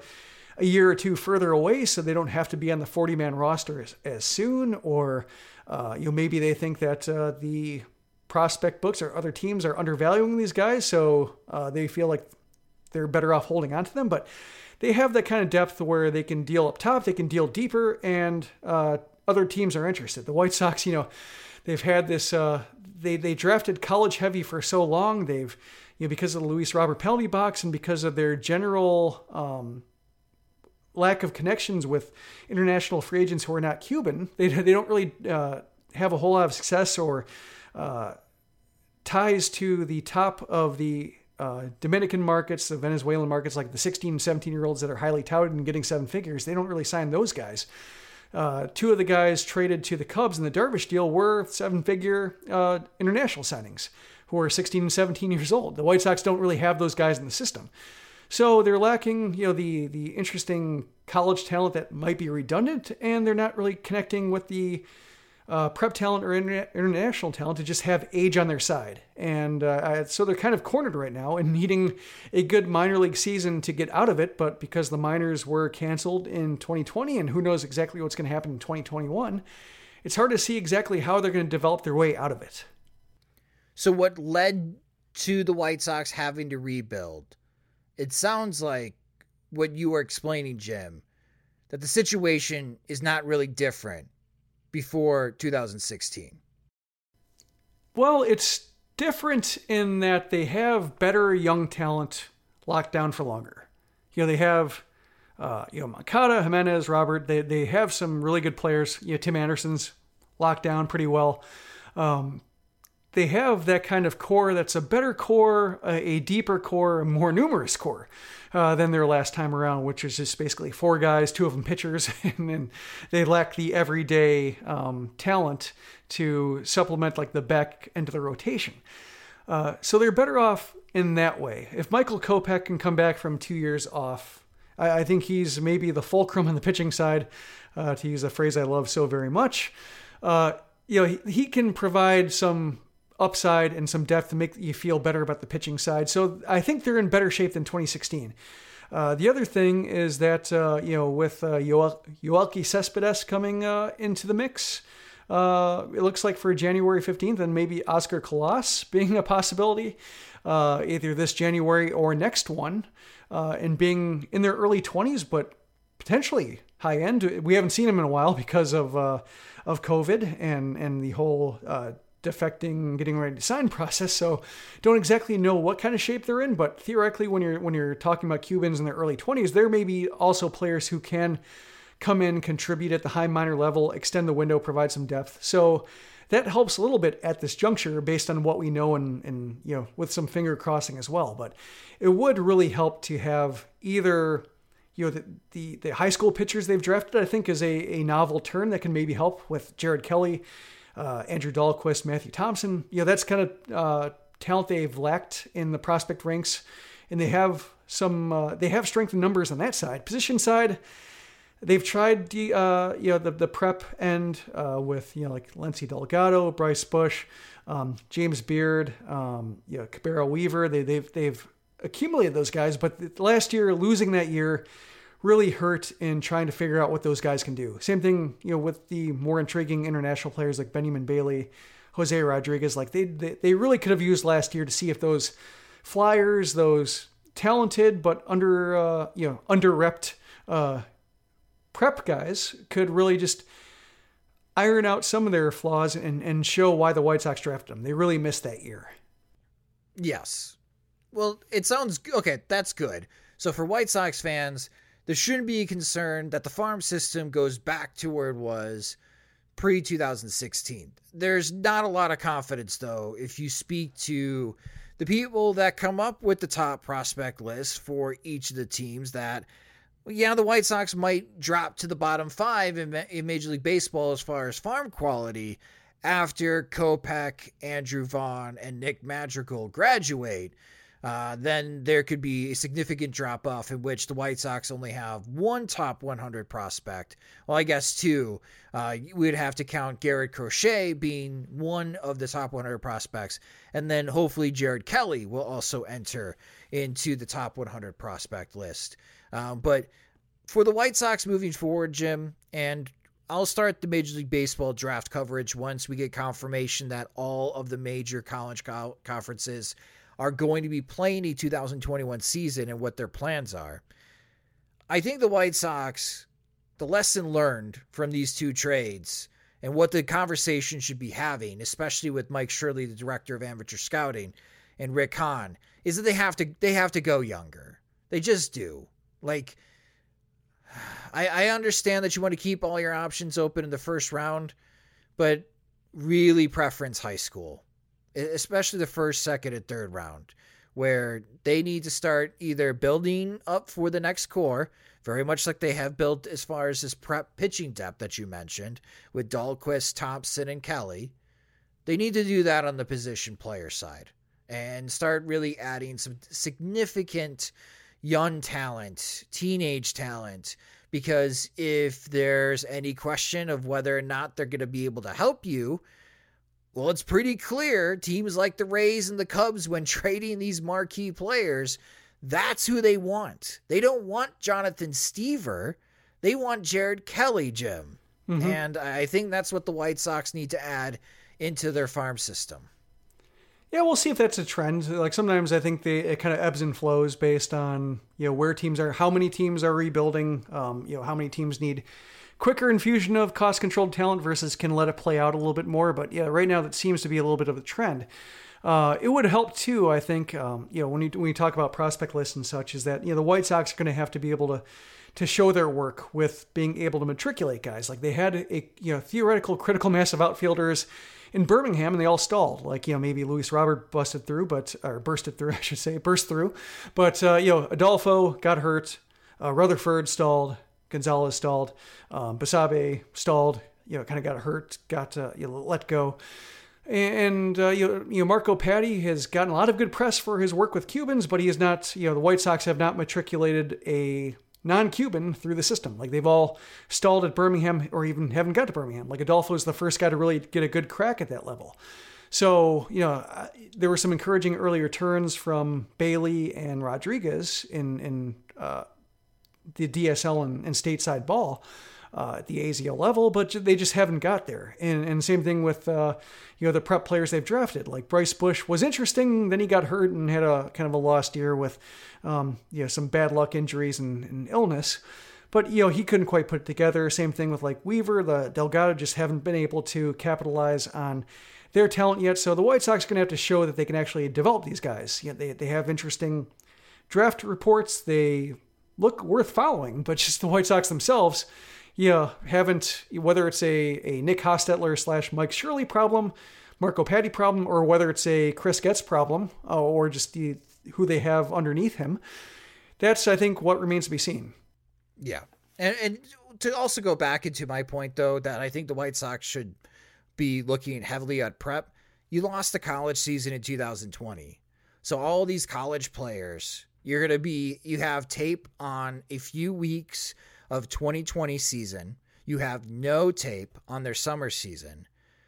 a year or two further away, so they don't have to be on the 40 man roster as, as, soon. Or, uh, you know, maybe they think that uh, the prospect books or other teams are undervaluing these guys, so uh, they feel like they're better off holding on to them. But they have that kind of depth where they can deal up top, they can deal deeper, and uh, other teams are interested. The White Sox, you know, they've had this uh, they they drafted college heavy for so long. They've you know because of the Luis Robert penalty box and because of their general um, lack of connections with international free agents who are not Cuban. They, they don't really uh, have a whole lot of success or uh, ties to the top of the uh, Dominican markets, the Venezuelan markets, like the 16 17 year olds that are highly touted and getting seven figures. They don't really sign those guys. Uh, two of the guys traded to the Cubs in the Darvish deal were seven figure uh, international signings who are 16 and 17 years old. The White Sox don't really have those guys in the system. So they're lacking, you know, the the interesting college talent that might be redundant, and they're not really connecting with the uh, prep talent or interna- international talent to just have age on their side. And uh, so they're kind of cornered right now and needing a good minor league season to get out of it. But because the minors were canceled in 2020, and who knows exactly what's going to happen in 2021, it's hard to see exactly how they're going to develop their way out of it. So, what led to the White Sox having to rebuild? It sounds like what you were explaining, Jim, that the situation is not really different before 2016. Well, it's different in that they have better young talent locked down for longer. You know, they have, uh, you know, Moncada, Jimenez, Robert. They they have some really good players. You know, Tim Anderson's locked down pretty well. Um, they have that kind of core that's a better core, a, a deeper core, a more numerous core uh, than their last time around, which is just basically four guys, two of them pitchers, and then they lack the everyday um, talent to supplement like the back end of the rotation. Uh, so they're better off in that way. If Michael Kopech can come back from two years off, I, I think he's maybe the fulcrum on the pitching side, uh, to use a phrase I love so very much. Uh, you know, he, he can provide some upside and some depth to make you feel better about the pitching side. So I think they're in better shape than 2016. Uh, the other thing is that uh, you know with uh, Yoelqui Cespedes coming uh, into the mix, uh, it looks like for January 15th and maybe Oscar Colas being a possibility, uh, either this January or next one, uh, and being in their early 20s, but potentially high end. We haven't seen him in a while because of of COVID and and the whole defecting, getting ready to sign process. So don't exactly know what kind of shape they're in, but theoretically, when you're when you're talking about Cubans in their early 20s, there may be also players who can come in, contribute at the high minor level, extend the window, provide some depth. So that helps a little bit at this juncture based on what we know and, and you know with some finger crossing as well. But it would really help to have either you know the, the, the high school pitchers they've drafted I think is a, a novel turn that can maybe help with Jared Kelley uh, Andrew Dahlquist, Matthew Thompson. You know, that's kind of uh, talent they've lacked in the prospect ranks, and they have some uh, they have strength in numbers on that side. Position side, they've tried the uh, you know the the prep end uh, with you know like Lency Delgado, Bryce Bush, um, James Beard, um, you know Caberea Weaver. They, they've they've accumulated those guys, but last year losing that year really hurt in trying to figure out what those guys can do. Same thing, you know, with the more intriguing international players like Benyamin Bailey, Jose Rodriguez. Like they, they, they really could have used last year to see if those flyers, those talented but under, uh, you know, underrepped uh, prep guys could really just iron out some of their flaws and, and show why the White Sox drafted them. They really missed that year. Yes. Well, it sounds okay. That's good. So for White Sox fans, there shouldn't be a concern that the farm system goes back to where it was pre 2016. There's not a lot of confidence, though, if you speak to the people that come up with the top prospect list for each of the teams that yeah, the White Sox might drop to the bottom five in, in, Major League Baseball as far as farm quality after Kopech, Andrew Vaughn, and Nick Madrigal graduate uh, then there could be a significant drop off in which the White Sox only have one top 100 prospect. Well, I guess two. Uh, we'd have to count Garrett Crochet being one of the top 100 prospects, and then hopefully Jared Kelley will also enter into the top 100 prospect list. Um, but for the White Sox moving forward, Jim, and I'll start the Major League Baseball draft coverage once we get confirmation that all of the major college co- conferences are going to be playing a 2021 season and what their plans are. I think the White Sox, the lesson learned from these two trades and what the conversation should be having, especially with Mike Shirley, the director of amateur scouting, and Rick Hahn, is that they have to they have to go younger. They just do. Like I, I understand that you want to keep all your options open in the first round, but really preference high school, especially the first, second, and third round, where they need to start either building up for the next core, very much like they have built as far as this prep pitching depth that you mentioned with Dahlquist, Thompson, and Kelley. They need to do that on the position player side and start really adding some significant young talent, teenage talent, because if there's any question of whether or not they're going to be able to help you, well, it's pretty clear teams like the Rays and the Cubs, when trading these marquee players, that's who they want. They don't want Jonathan Stiever. They want Jared Kelley, Jim. Mm-hmm. And I think that's what the White Sox need to add into their farm system. Yeah, we'll see if that's a trend. Like sometimes I think they it kind of ebbs and flows based on you know where teams are, how many teams are rebuilding, um, you know how many teams need quicker infusion of cost controlled talent versus can let it play out a little bit more. But yeah, right now that seems to be a little bit of a trend. Uh, it would help too, I think. Um, you know, when you when you talk about prospect lists and such, is that you know the White Sox are going to have to be able to to show their work with being able to matriculate guys. Like they had a you know theoretical critical mass of outfielders in Birmingham, and they all stalled. Like you know, maybe Luis Robert busted through, but or bursted through, I should say, burst through. But uh, you know, Adolfo got hurt. Uh, Rutherford stalled. Gonzalez stalled. Um, Basabe stalled. You know, kind of got hurt. Got uh, you know, let go. And uh, you, know, Marco Paddy has gotten a lot of good press for his work with Cubans, but he is not. You know, the White Sox have not matriculated a non-Cuban through the system. Like they've all stalled at Birmingham or even haven't got to Birmingham. Like Adolfo is the first guy to really get a good crack at that level. So, you know, there were some encouraging early returns from Bailey and Rodriguez in, in uh, the DSL and, and stateside ball uh, at the AZL level, but they just haven't got there. And, and same thing with uh, you know the prep players they've drafted. Like Bryce Bush was interesting, then he got hurt and had a kind of a lost year with um, you know some bad luck injuries and, and illness. But you know he couldn't quite put it together. Same thing with like Weaver, the Delgado just haven't been able to capitalize on their talent yet. So the White Sox are going to have to show that they can actually develop these guys. You know, they they have interesting draft reports. They look worth following, but just the White Sox themselves yeah, haven't whether it's a, a Nick Hostetler slash Mike Shirley problem, Marco Paddy problem, or whether it's a Chris Getz problem, uh, or just the who they have underneath him. That's I think what remains to be seen. Yeah, and and to also go back into my point though that I think the White Sox should be looking heavily at prep. You lost the college season in 2020. So all these college players, you're going to be you have tape on a few weeks of 2020 season. You have no tape on their summer season.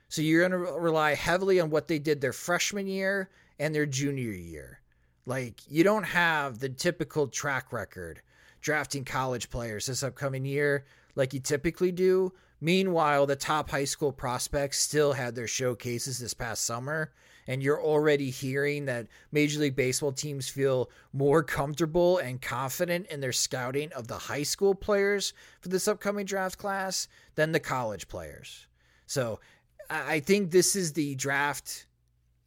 So you're going to rely heavily on what they did their freshman year and their junior year. Like, you don't have the typical track record drafting college players this upcoming year like you typically do. Meanwhile, the top high school prospects still had their showcases this past summer and you're already hearing that Major League Baseball teams feel more comfortable and confident in their scouting of the high school players for this upcoming draft class than the college players. So I think this is the draft.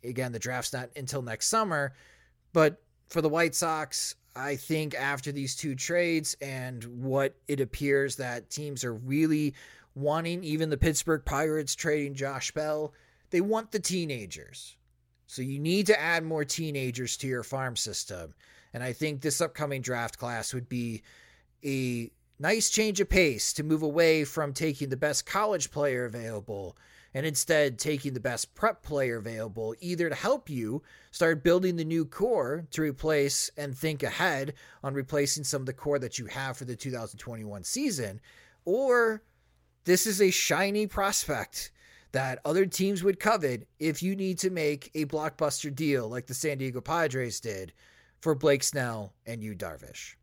Again, the draft's not until next summer, but for the White Sox, I think after these two trades and what it appears that teams are really wanting, even the Pittsburgh Pirates trading Josh Bell, they want the teenagers. So you need to add more teenagers to your farm system. And I think this upcoming draft class would be a nice change of pace to move away from taking the best college player available and instead taking the best prep player available, either to help you start building the new core to replace and think ahead on replacing some of the core that you have for the 2021 season, or this is a shiny prospect that other teams would covet if you need to make a blockbuster deal like the San Diego Padres did for Blake Snell and Yu Darvish.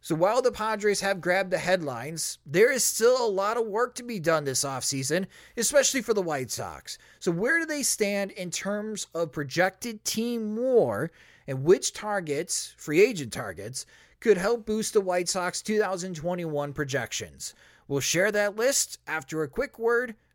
So while the Padres have grabbed the headlines, there is still a lot of work to be done this offseason, especially for the White Sox. So where do they stand in terms of projected team war and which targets, free agent targets, could help boost the White Sox 2021 projections? We'll share that list after a quick word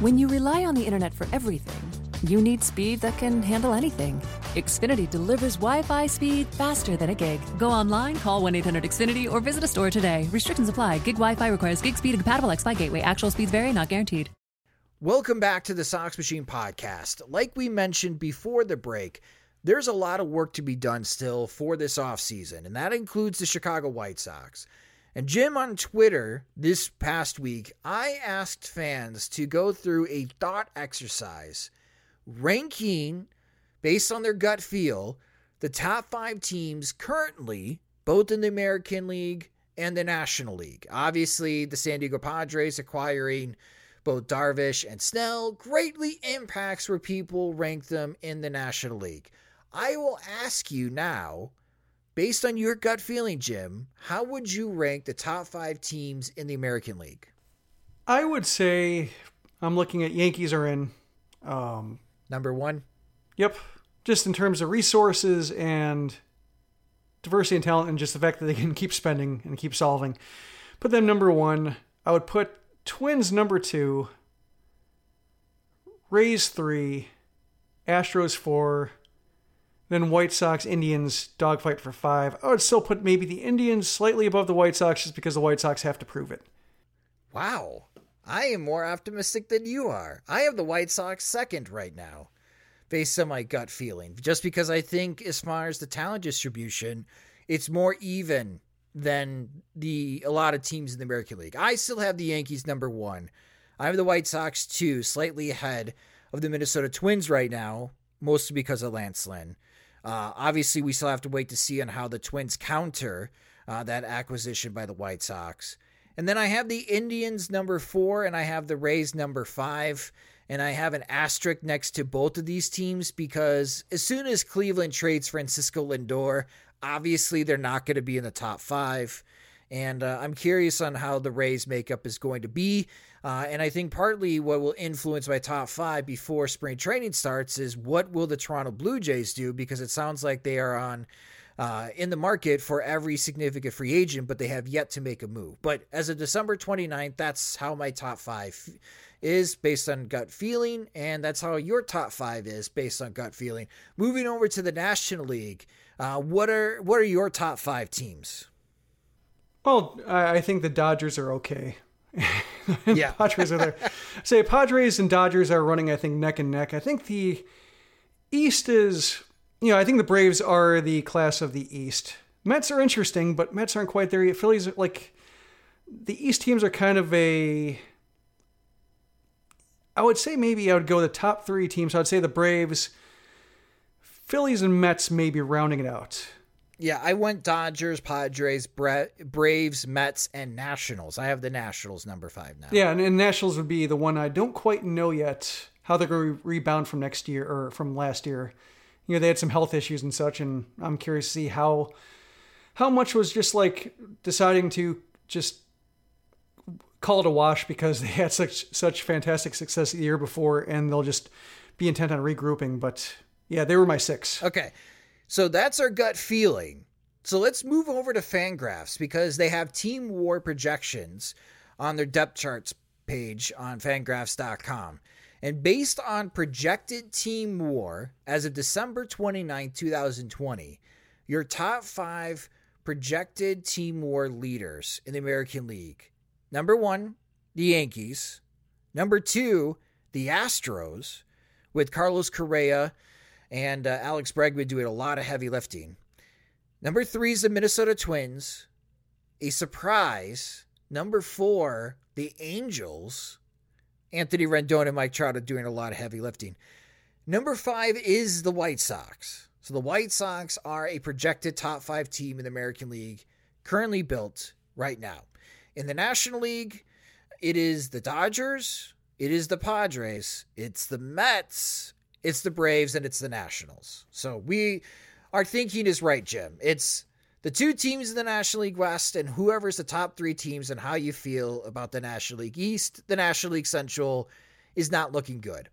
When you rely on the internet for everything, you need speed that can handle anything. Xfinity delivers Wi Fi speed faster than a gig. Go online, call 1 800 Xfinity, or visit a store today. Restrictions apply. Gig Wi Fi requires gig speed and compatible X Fi gateway. Actual speeds vary, not guaranteed. Welcome back to the Sox Machine podcast. Like we mentioned before the break, there's a lot of work to be done still for this offseason, and that includes the Chicago White Sox. And Jim on Twitter this past week, I asked fans to go through a thought exercise ranking based on their gut feel the top five teams currently, both in the American League and the National League. Obviously, the San Diego Padres acquiring both Darvish and Snell greatly impacts where people rank them in the National League. I will ask you now Based on your gut feeling, Jim, how would you rank the top five teams in the American League? I would say I'm looking at Yankees are in. Um, Number one? Yep. Just in terms of resources and diversity and talent, and just the fact that they can keep spending and keep solving. Put them number one. I would put Twins number two, Rays three, Astros four, then White Sox, Indians, dogfight for five. I would still put maybe the Indians slightly above the White Sox just because the White Sox have to prove it. Wow. I am more optimistic than you are. I have the White Sox second right now, based on my gut feeling. Just because I think, as far as the talent distribution, it's more even than the a lot of teams in the American League. I still have the Yankees number one. I have the White Sox two, slightly ahead of the Minnesota Twins right now, mostly because of Lance Lynn. Uh, obviously, we still have to wait to see on how the Twins counter uh, that acquisition by the White Sox. And then I have the Indians number four, and I have the Rays number five. And I have an asterisk next to both of these teams because as soon as Cleveland trades Francisco Lindor, obviously they're not going to be in the top five. And uh, I'm curious on how the Rays makeup is going to be. Uh, and I think partly what will influence my top five before spring training starts is what will the Toronto Blue Jays do? Because it sounds like they are on uh, in the market for every significant free agent, but they have yet to make a move. But as of December 29th, that's how my top five is based on gut feeling, and that's how your top five is based on gut feeling. Moving over to the National League, uh, what are what are your top five teams? Well, I think the Dodgers are okay. yeah, Padres are there. Say Padres and Dodgers are running, I think, neck and neck. I think the East is, you know, I think the Braves are the class of the East. Mets are interesting, but Mets aren't quite there yet. Phillies, like, the East teams are kind of a. I would say maybe I would go the top three teams. I would say the Braves, Phillies, and Mets maybe rounding it out. Yeah, I went Dodgers, Padres, Bra- Braves, Mets, and Nationals. I have the Nationals number five now. Yeah, and, and Nationals would be the one I don't quite know yet how they're going to rebound from next year or from last year. You know, they had some health issues and such, and I'm curious to see how how much was just like deciding to just call it a wash because they had such such fantastic success the year before, and they'll just be intent on regrouping. But yeah, they were my six. Okay. So that's our gut feeling. So let's move over to Fangraphs because they have team war projections on their depth charts page on fangraphs.com. And based on projected team war as of December 29, 2020, your top five projected team war leaders in the American League. Number one, the Yankees. Number two, the Astros, with Carlos Correa and uh, Alex Bregman doing a lot of heavy lifting. Number three is the Minnesota Twins. A surprise. Number four, the Angels. Anthony Rendon and Mike Trout are doing a lot of heavy lifting. Number five is the White Sox. So the White Sox are a projected top five team in the American League, currently built right now. In the National League, it is the Dodgers, it is the Padres, it's the Mets, it's the Braves, and it's the Nationals. So we, our thinking is right, Jim. It's the two teams in the National League West and whoever's the top three teams and how you feel about the National League East, the National League Central is not looking good.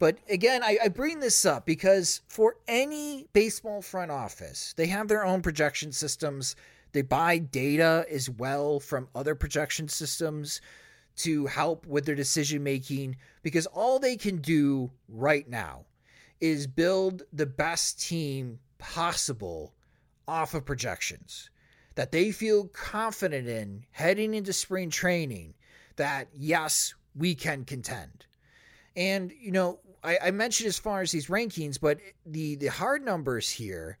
But again, I, I, bring this up because for any baseball front office, they have their own projection systems. They buy data as well from other projection systems to help with their decision making because all they can do right now is build the best team possible off of projections that they feel confident in heading into spring training that yes, we can contend. And, you know, I, I mentioned as far as these rankings, but the, the hard numbers here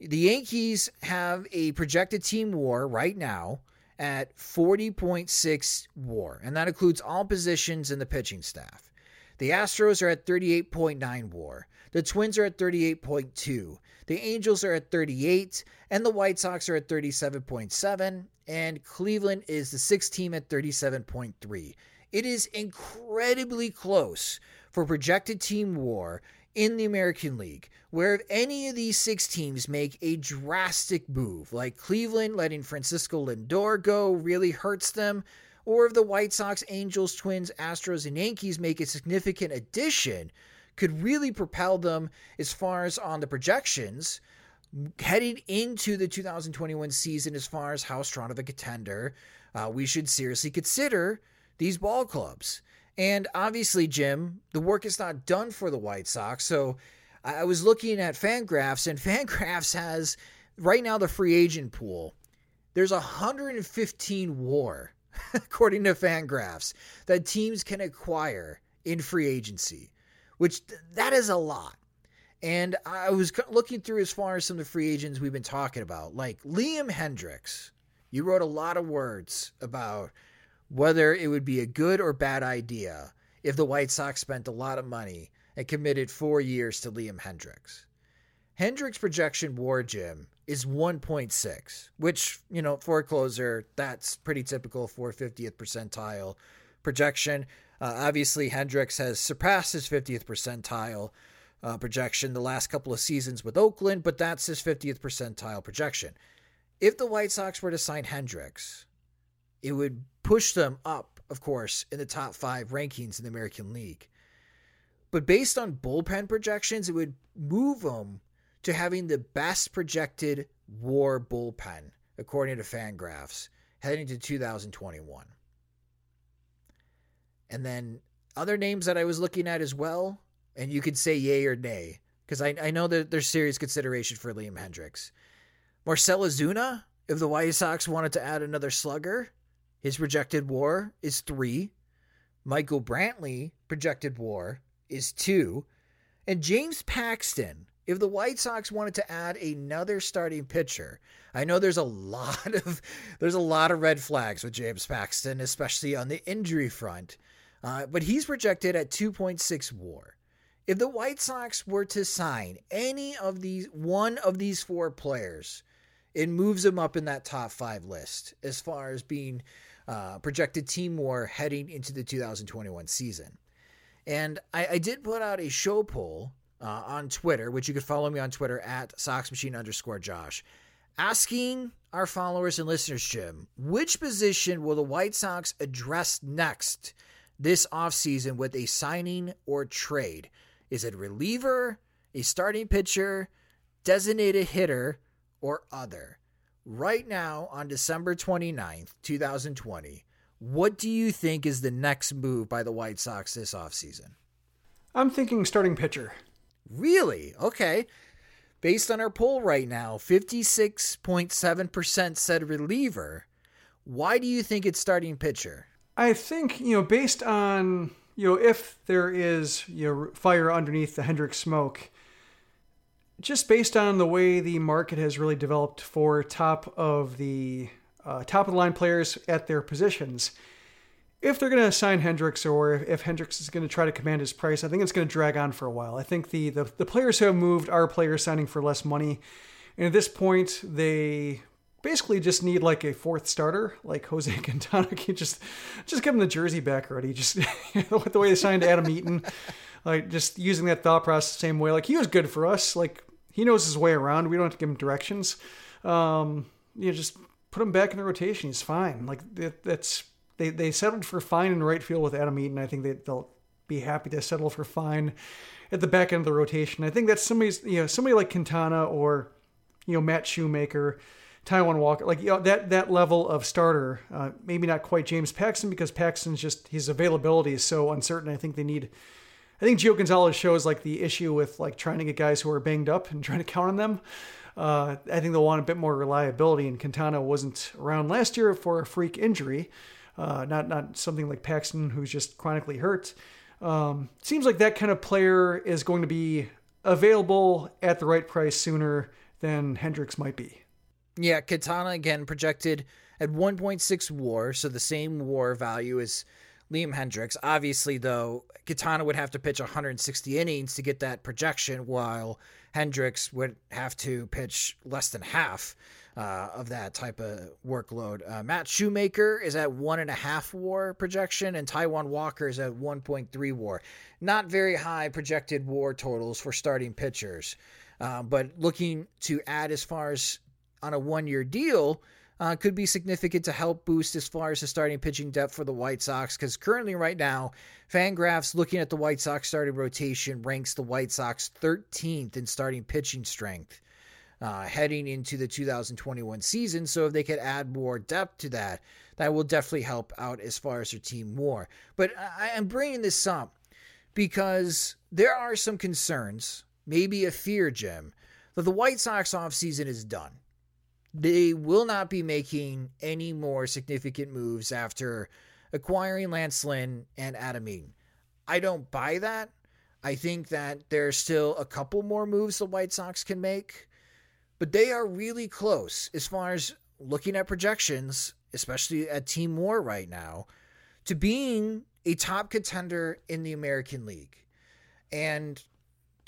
the Yankees have a projected team war right now at 40.6 war, and that includes all positions in the pitching staff. The Astros are at 38.9 war. The Twins are at 38.2. The Angels are at 38, and the White Sox are at 37.7, and Cleveland is the sixth team at 37.3. It is incredibly close for projected team war in the American League, where if any of these six teams make a drastic move, like Cleveland letting Francisco Lindor go really hurts them, or if the White Sox, Angels, Twins, Astros, and Yankees make a significant addition, could really propel them as far as on the projections heading into the 2021 season as far as how strong of a contender uh, we should seriously consider these ball clubs. And obviously, Jim, the work is not done for the White Sox. So I was looking at Fangraphs, and Fangraphs has right now the free agent pool. There's 115 war, according to Fangraphs, that teams can acquire in free agency, which that is a lot. And I was looking through as far as some of the free agents we've been talking about, like Liam Hendriks. You wrote a lot of words about whether it would be a good or bad idea if the White Sox spent a lot of money and committed four years to Liam Hendriks. Hendriks' projection war, Jim, is 1.6, which, you know, for a closer, that's pretty typical for 50th percentile projection. Uh, obviously, Hendriks has surpassed his 50th percentile uh, projection the last couple of seasons with Oakland, but that's his 50th percentile projection. If the White Sox were to sign Hendriks, it would push them up, of course, in the top five rankings in the American League. But based on bullpen projections, it would move them to having the best projected war bullpen, according to Fangraphs, heading to 2021. And then other names that I was looking at as well, and you could say yay or nay, because I, I know that there's serious consideration for Liam Hendriks. Marcell Ozuna, if the White Sox wanted to add another slugger, his projected war is three. Michael Brantley projected war is two. And James Paxton, if the White Sox wanted to add another starting pitcher, I know there's a lot of there's a lot of red flags with James Paxton, especially on the injury front. Uh, but he's projected at 2.6 WAR. If the White Sox were to sign any of these one of these four players, it moves them up in that top five list as far as being uh, projected team war heading into the 2021 season. And I, I did put out a show poll uh, on Twitter, which you could follow me on Twitter at SoxMachine underscore Josh, asking our followers and listeners, Jim, which position will the White Sox address next this offseason with a signing or trade? Is it reliever, a starting pitcher, designated hitter, or other? Right now on December 29th, 2020, what do you think is the next move by the White Sox this offseason? I'm thinking starting pitcher. Really? Okay. Based on our poll right now, 56.7% said reliever. Why do you think it's starting pitcher? I think, you know, based on, you know, if there is, you know, fire underneath the Hendriks smoke, just based on the way the market has really developed for top of the uh, top of the line players at their positions, if they're going to sign Hendriks or if Hendriks is going to try to command his price, I think it's going to drag on for a while. I think the, the, the players who have moved are players signing for less money. And at this point, they basically just need like a fourth starter, like Jose Quintana. Can just just give him the jersey back already. Just with the way they signed Adam Eaton, like just using that thought process the same way. Like he was good for us. Like he knows his way around. We don't have to give him directions. Um, you know, just put him back in the rotation. He's fine. Like that, that's they they settled for fine in right field with Adam Eaton. I think they, they'll be happy to settle for fine at the back end of the rotation. I think that's somebody's you know somebody like Quintana or you know Matt Shoemaker Taijuan Walker, like you know, that that level of starter, uh, maybe not quite James Paxton because Paxton's just his availability is so uncertain. I think they need. I think Gio Gonzalez shows like the issue with like trying to get guys who are banged up and trying to count on them. Uh, I think they'll want a bit more reliability, and Quintana wasn't around last year for a freak injury, uh, not not something like Paxton who's just chronically hurt. Um, seems like that kind of player is going to be available at the right price sooner than Hendriks might be. Yeah, Quintana again projected at 1.6 war, so the same war value as Liam Hendriks. Obviously, though, Quintana would have to pitch 160 innings to get that projection, while Hendriks would have to pitch less than half uh, of that type of workload. Uh, Matt Shoemaker is at one and a half war projection, and Taijuan Walker is at 1.3 war. Not very high projected war totals for starting pitchers. Uh, but looking to add as far as on a one year deal uh, could be significant to help boost as far as the starting pitching depth for the White Sox. Because currently, right now, Fangraphs looking at the White Sox starting rotation ranks the White Sox 13th in starting pitching strength. Uh, heading into the 2021 season. So if they could add more depth to that, that will definitely help out as far as their team more. But I am bringing this up because there are some concerns, maybe a fear, Jim, that the White Sox offseason is done they will not be making any more significant moves after acquiring Lance Lynn and Adam Eaton. I don't buy that. I think that there's still a couple more moves the White Sox can make, but they are really close as far as looking at projections, especially at Team War right now, to being a top contender in the American League. And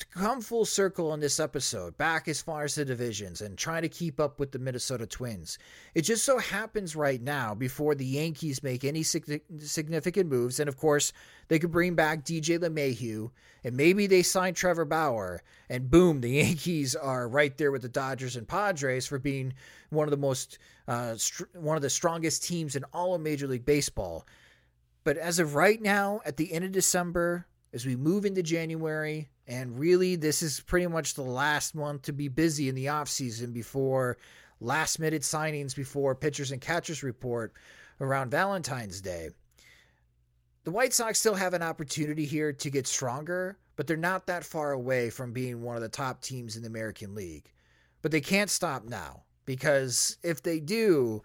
to come full circle on this episode, back as far as the divisions and trying to keep up with the Minnesota Twins. It just so happens right now, before the Yankees make any significant moves, and of course, they could bring back DJ LeMahieu, and maybe they sign Trevor Bauer, and boom, the Yankees are right there with the Dodgers and Padres for being one of the most, uh, str- one of the strongest teams in all of Major League Baseball. But as of right now, at the end of December, as we move into January, and really, this is pretty much the last month to be busy in the offseason before last minute signings, before pitchers and catchers report around Valentine's Day. The White Sox still have an opportunity here to get stronger, but they're not that far away from being one of the top teams in the American League. But they can't stop now because if they do,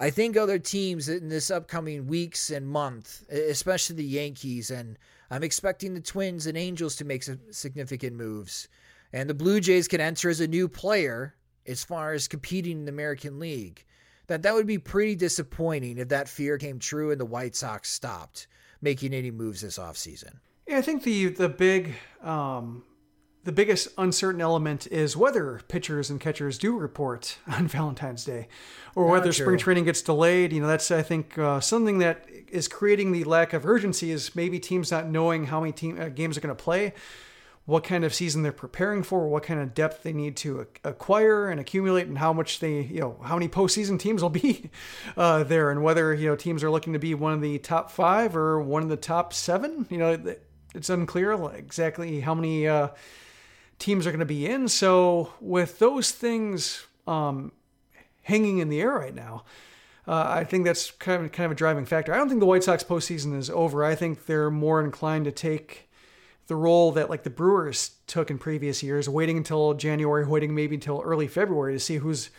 I think other teams in this upcoming weeks and month, especially the Yankees, and I'm expecting the Twins and Angels to make some significant moves, and the Blue Jays can enter as a new player as far as competing in the American League. That that would be pretty disappointing if that fear came true and the White Sox stopped making any moves this offseason. Yeah, I think the the big um, the biggest uncertain element is whether pitchers and catchers do report on Valentine's Day, or whether spring training gets delayed. You know, that's I think uh, something that is creating the lack of urgency. Is maybe teams not knowing how many team uh, games are going to play, what kind of season they're preparing for, what kind of depth they need to acquire and accumulate, and how much they you know how many postseason teams will be uh, there, and whether you know teams are looking to be one of the top five or one of the top seven. You know, it's unclear exactly how many uh, teams are going to be in. So with those things um, hanging in the air right now, uh, I think that's kind of kind of a driving factor. I don't think the White Sox postseason is over. I think they're more inclined to take the role that like the Brewers took in previous years, waiting until January, waiting maybe until early February to see who's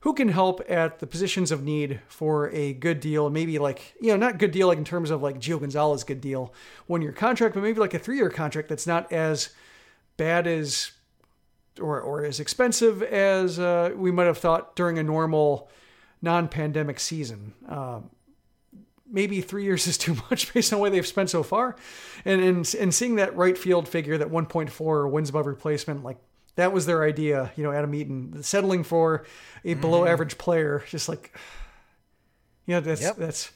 who can help at the positions of need for a good deal. Maybe like you know not good deal like in terms of like Gio Gonzalez good deal one year contract, but maybe like a three year contract that's not as bad as or, or as expensive as uh, we might have thought during a normal non-pandemic season. Uh, maybe three years is too much based on what they've spent so far, and and and seeing that right field figure, that 1.4 wins above replacement, like that was their idea, you know, Adam Eaton, settling for a below Mm-hmm. average player, just like, you know, that's, Yep. that's,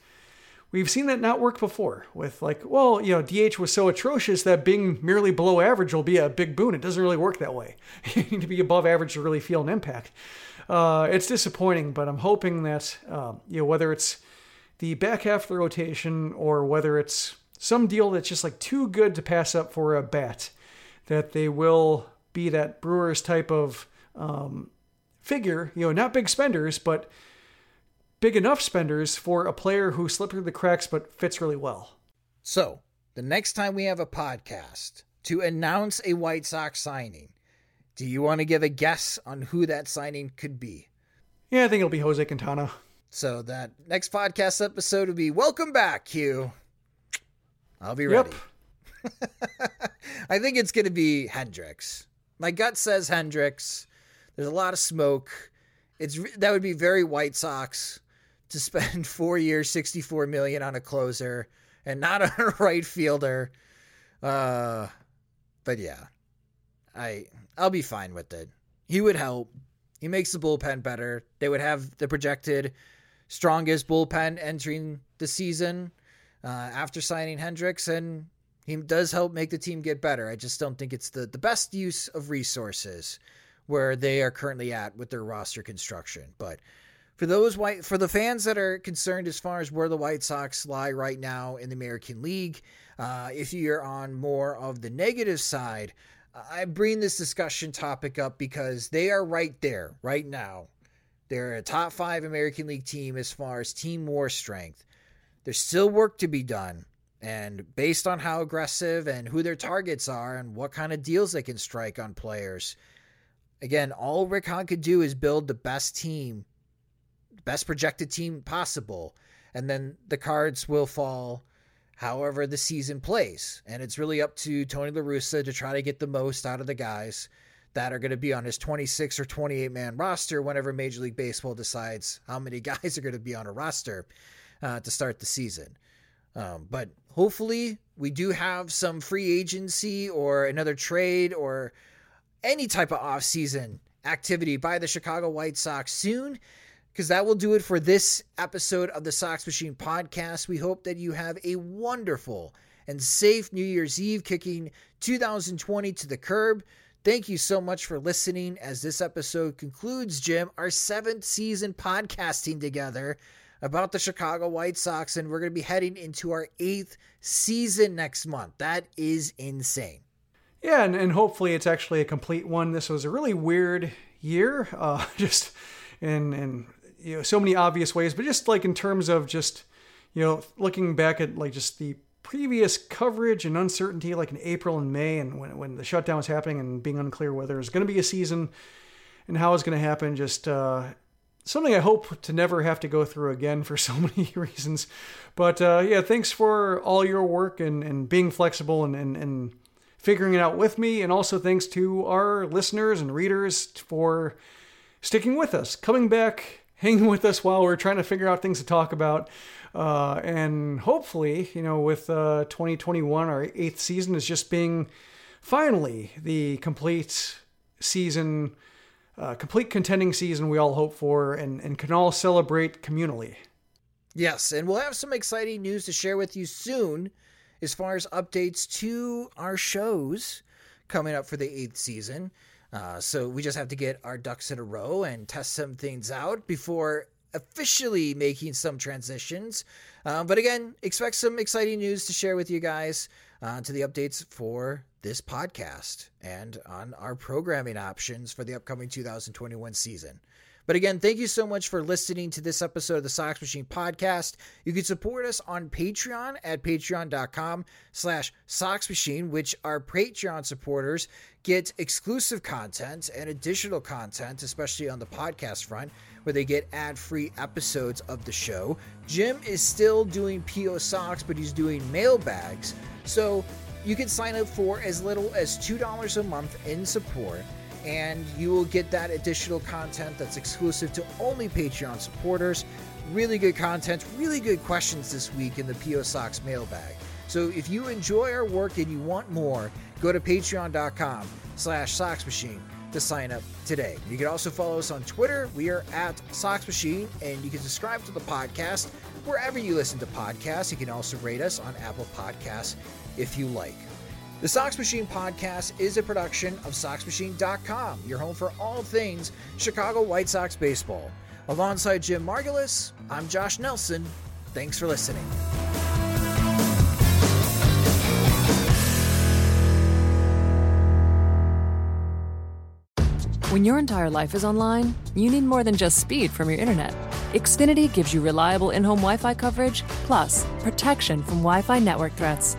we've seen that not work before with like, well, you know, DH was so atrocious that being merely below average will be a big boon. It doesn't really work that way. you need to be above average to really feel an impact. Uh, it's disappointing, but I'm hoping that, um, you know, whether it's the back half of the rotation or whether it's some deal that's just like too good to pass up for a bat, that they will be that Brewers type of um, figure, you know, not big spenders, but big enough spenders for a player who slipped through the cracks but fits really well. So, the next time we have a podcast to announce a White Sox signing, do you want to give a guess on who that signing could be? Yeah, I think it'll be Jose Quintana. So, that next podcast episode will be Welcome Back, Hugh. I'll be ready. Yep. I think it's going to be Hendriks. My gut says Hendriks. There's a lot of smoke. It's that would be very White Sox to spend four years, 64 million on a closer and not on a right fielder. Uh, but yeah, I I'll be fine with it. He would help. He makes the bullpen better. They would have the projected strongest bullpen entering the season uh, after signing Hendriks, and he does help make the team get better. I just don't think it's the, the best use of resources where they are currently at with their roster construction. But for those white for the fans that are concerned as far as where the White Sox lie right now in the American League, uh, if you're on more of the negative side, I bring this discussion topic up because they are right there right now. They're a top five American League team as far as team war strength. There's still work to be done. And based on how aggressive and who their targets are and what kind of deals they can strike on players, again, all Rick Hahn could do is build the best team, best projected team possible. And then the cards will fall however the season plays. And it's really up to Tony La Russa to try to get the most out of the guys that are going to be on his 26 or 28 man roster whenever Major League Baseball decides how many guys are going to be on a roster uh, to start the season. Um, but hopefully, we do have some free agency or another trade or any type of offseason activity by the Chicago White Sox soon because that will do it for this episode of the Sox Machine podcast. We hope that you have a wonderful and safe New Year's Eve, kicking 2020 to the curb. Thank you so much for listening as this episode concludes, Jim, our seventh season podcasting together about the Chicago White Sox, and we're going to be heading into our eighth season next month. That is insane. Yeah, and, and hopefully it's actually a complete one. This was a really weird year, uh, just in in you know so many obvious ways, but just like in terms of just you know looking back at like just the previous coverage and uncertainty, like in April and May, and when when the shutdown was happening and being unclear whether it's going to be a season and how it's going to happen, just. Uh, Something I hope to never have to go through again for so many reasons. But uh, yeah, thanks for all your work and, and being flexible and, and, and figuring it out with me. And also thanks to our listeners and readers for sticking with us, coming back, hanging with us while we're trying to figure out things to talk about. Uh, and hopefully, you know, with uh, 2021, our eighth season is just being finally the complete season, uh, complete contending season we all hope for and, and can all celebrate communally. Yes, and we'll have some exciting news to share with you soon as far as updates to our shows coming up for the eighth season. Uh, so we just have to get our ducks in a row and test some things out before officially making some transitions. Uh, but again, expect some exciting news to share with you guys uh, to the updates for this podcast and on our programming options for the upcoming 2021 season. But again, thank you so much for listening to this episode of the Sox Machine podcast. You can support us on Patreon at patreon.com slash Sox Machine, which our Patreon supporters get exclusive content and additional content, especially on the podcast front, where they get ad-free episodes of the show. Jim is still doing PO Sox, but he's doing mailbags. So you can sign up for as little as $2 a month in support and you will get that additional content that's exclusive to only Patreon supporters. Really good content, really good questions this week in the PO Sox mailbag. So if you enjoy our work and you want more, go to patreon.com slash soxmachine. to sign up today. You can also follow us on Twitter. We are at Sox Machine, and you can subscribe to the podcast wherever you listen to podcasts. You can also rate us on Apple Podcasts if you like. The Sox Machine podcast is a production of SoxMachine.com, your home for all things Chicago White Sox baseball. Alongside Jim Margalus, I'm Josh Nelson. Thanks for listening. When your entire life is online, you need more than just speed from your internet. Xfinity gives you reliable in home Wi Fi coverage, plus protection from Wi Fi network threats.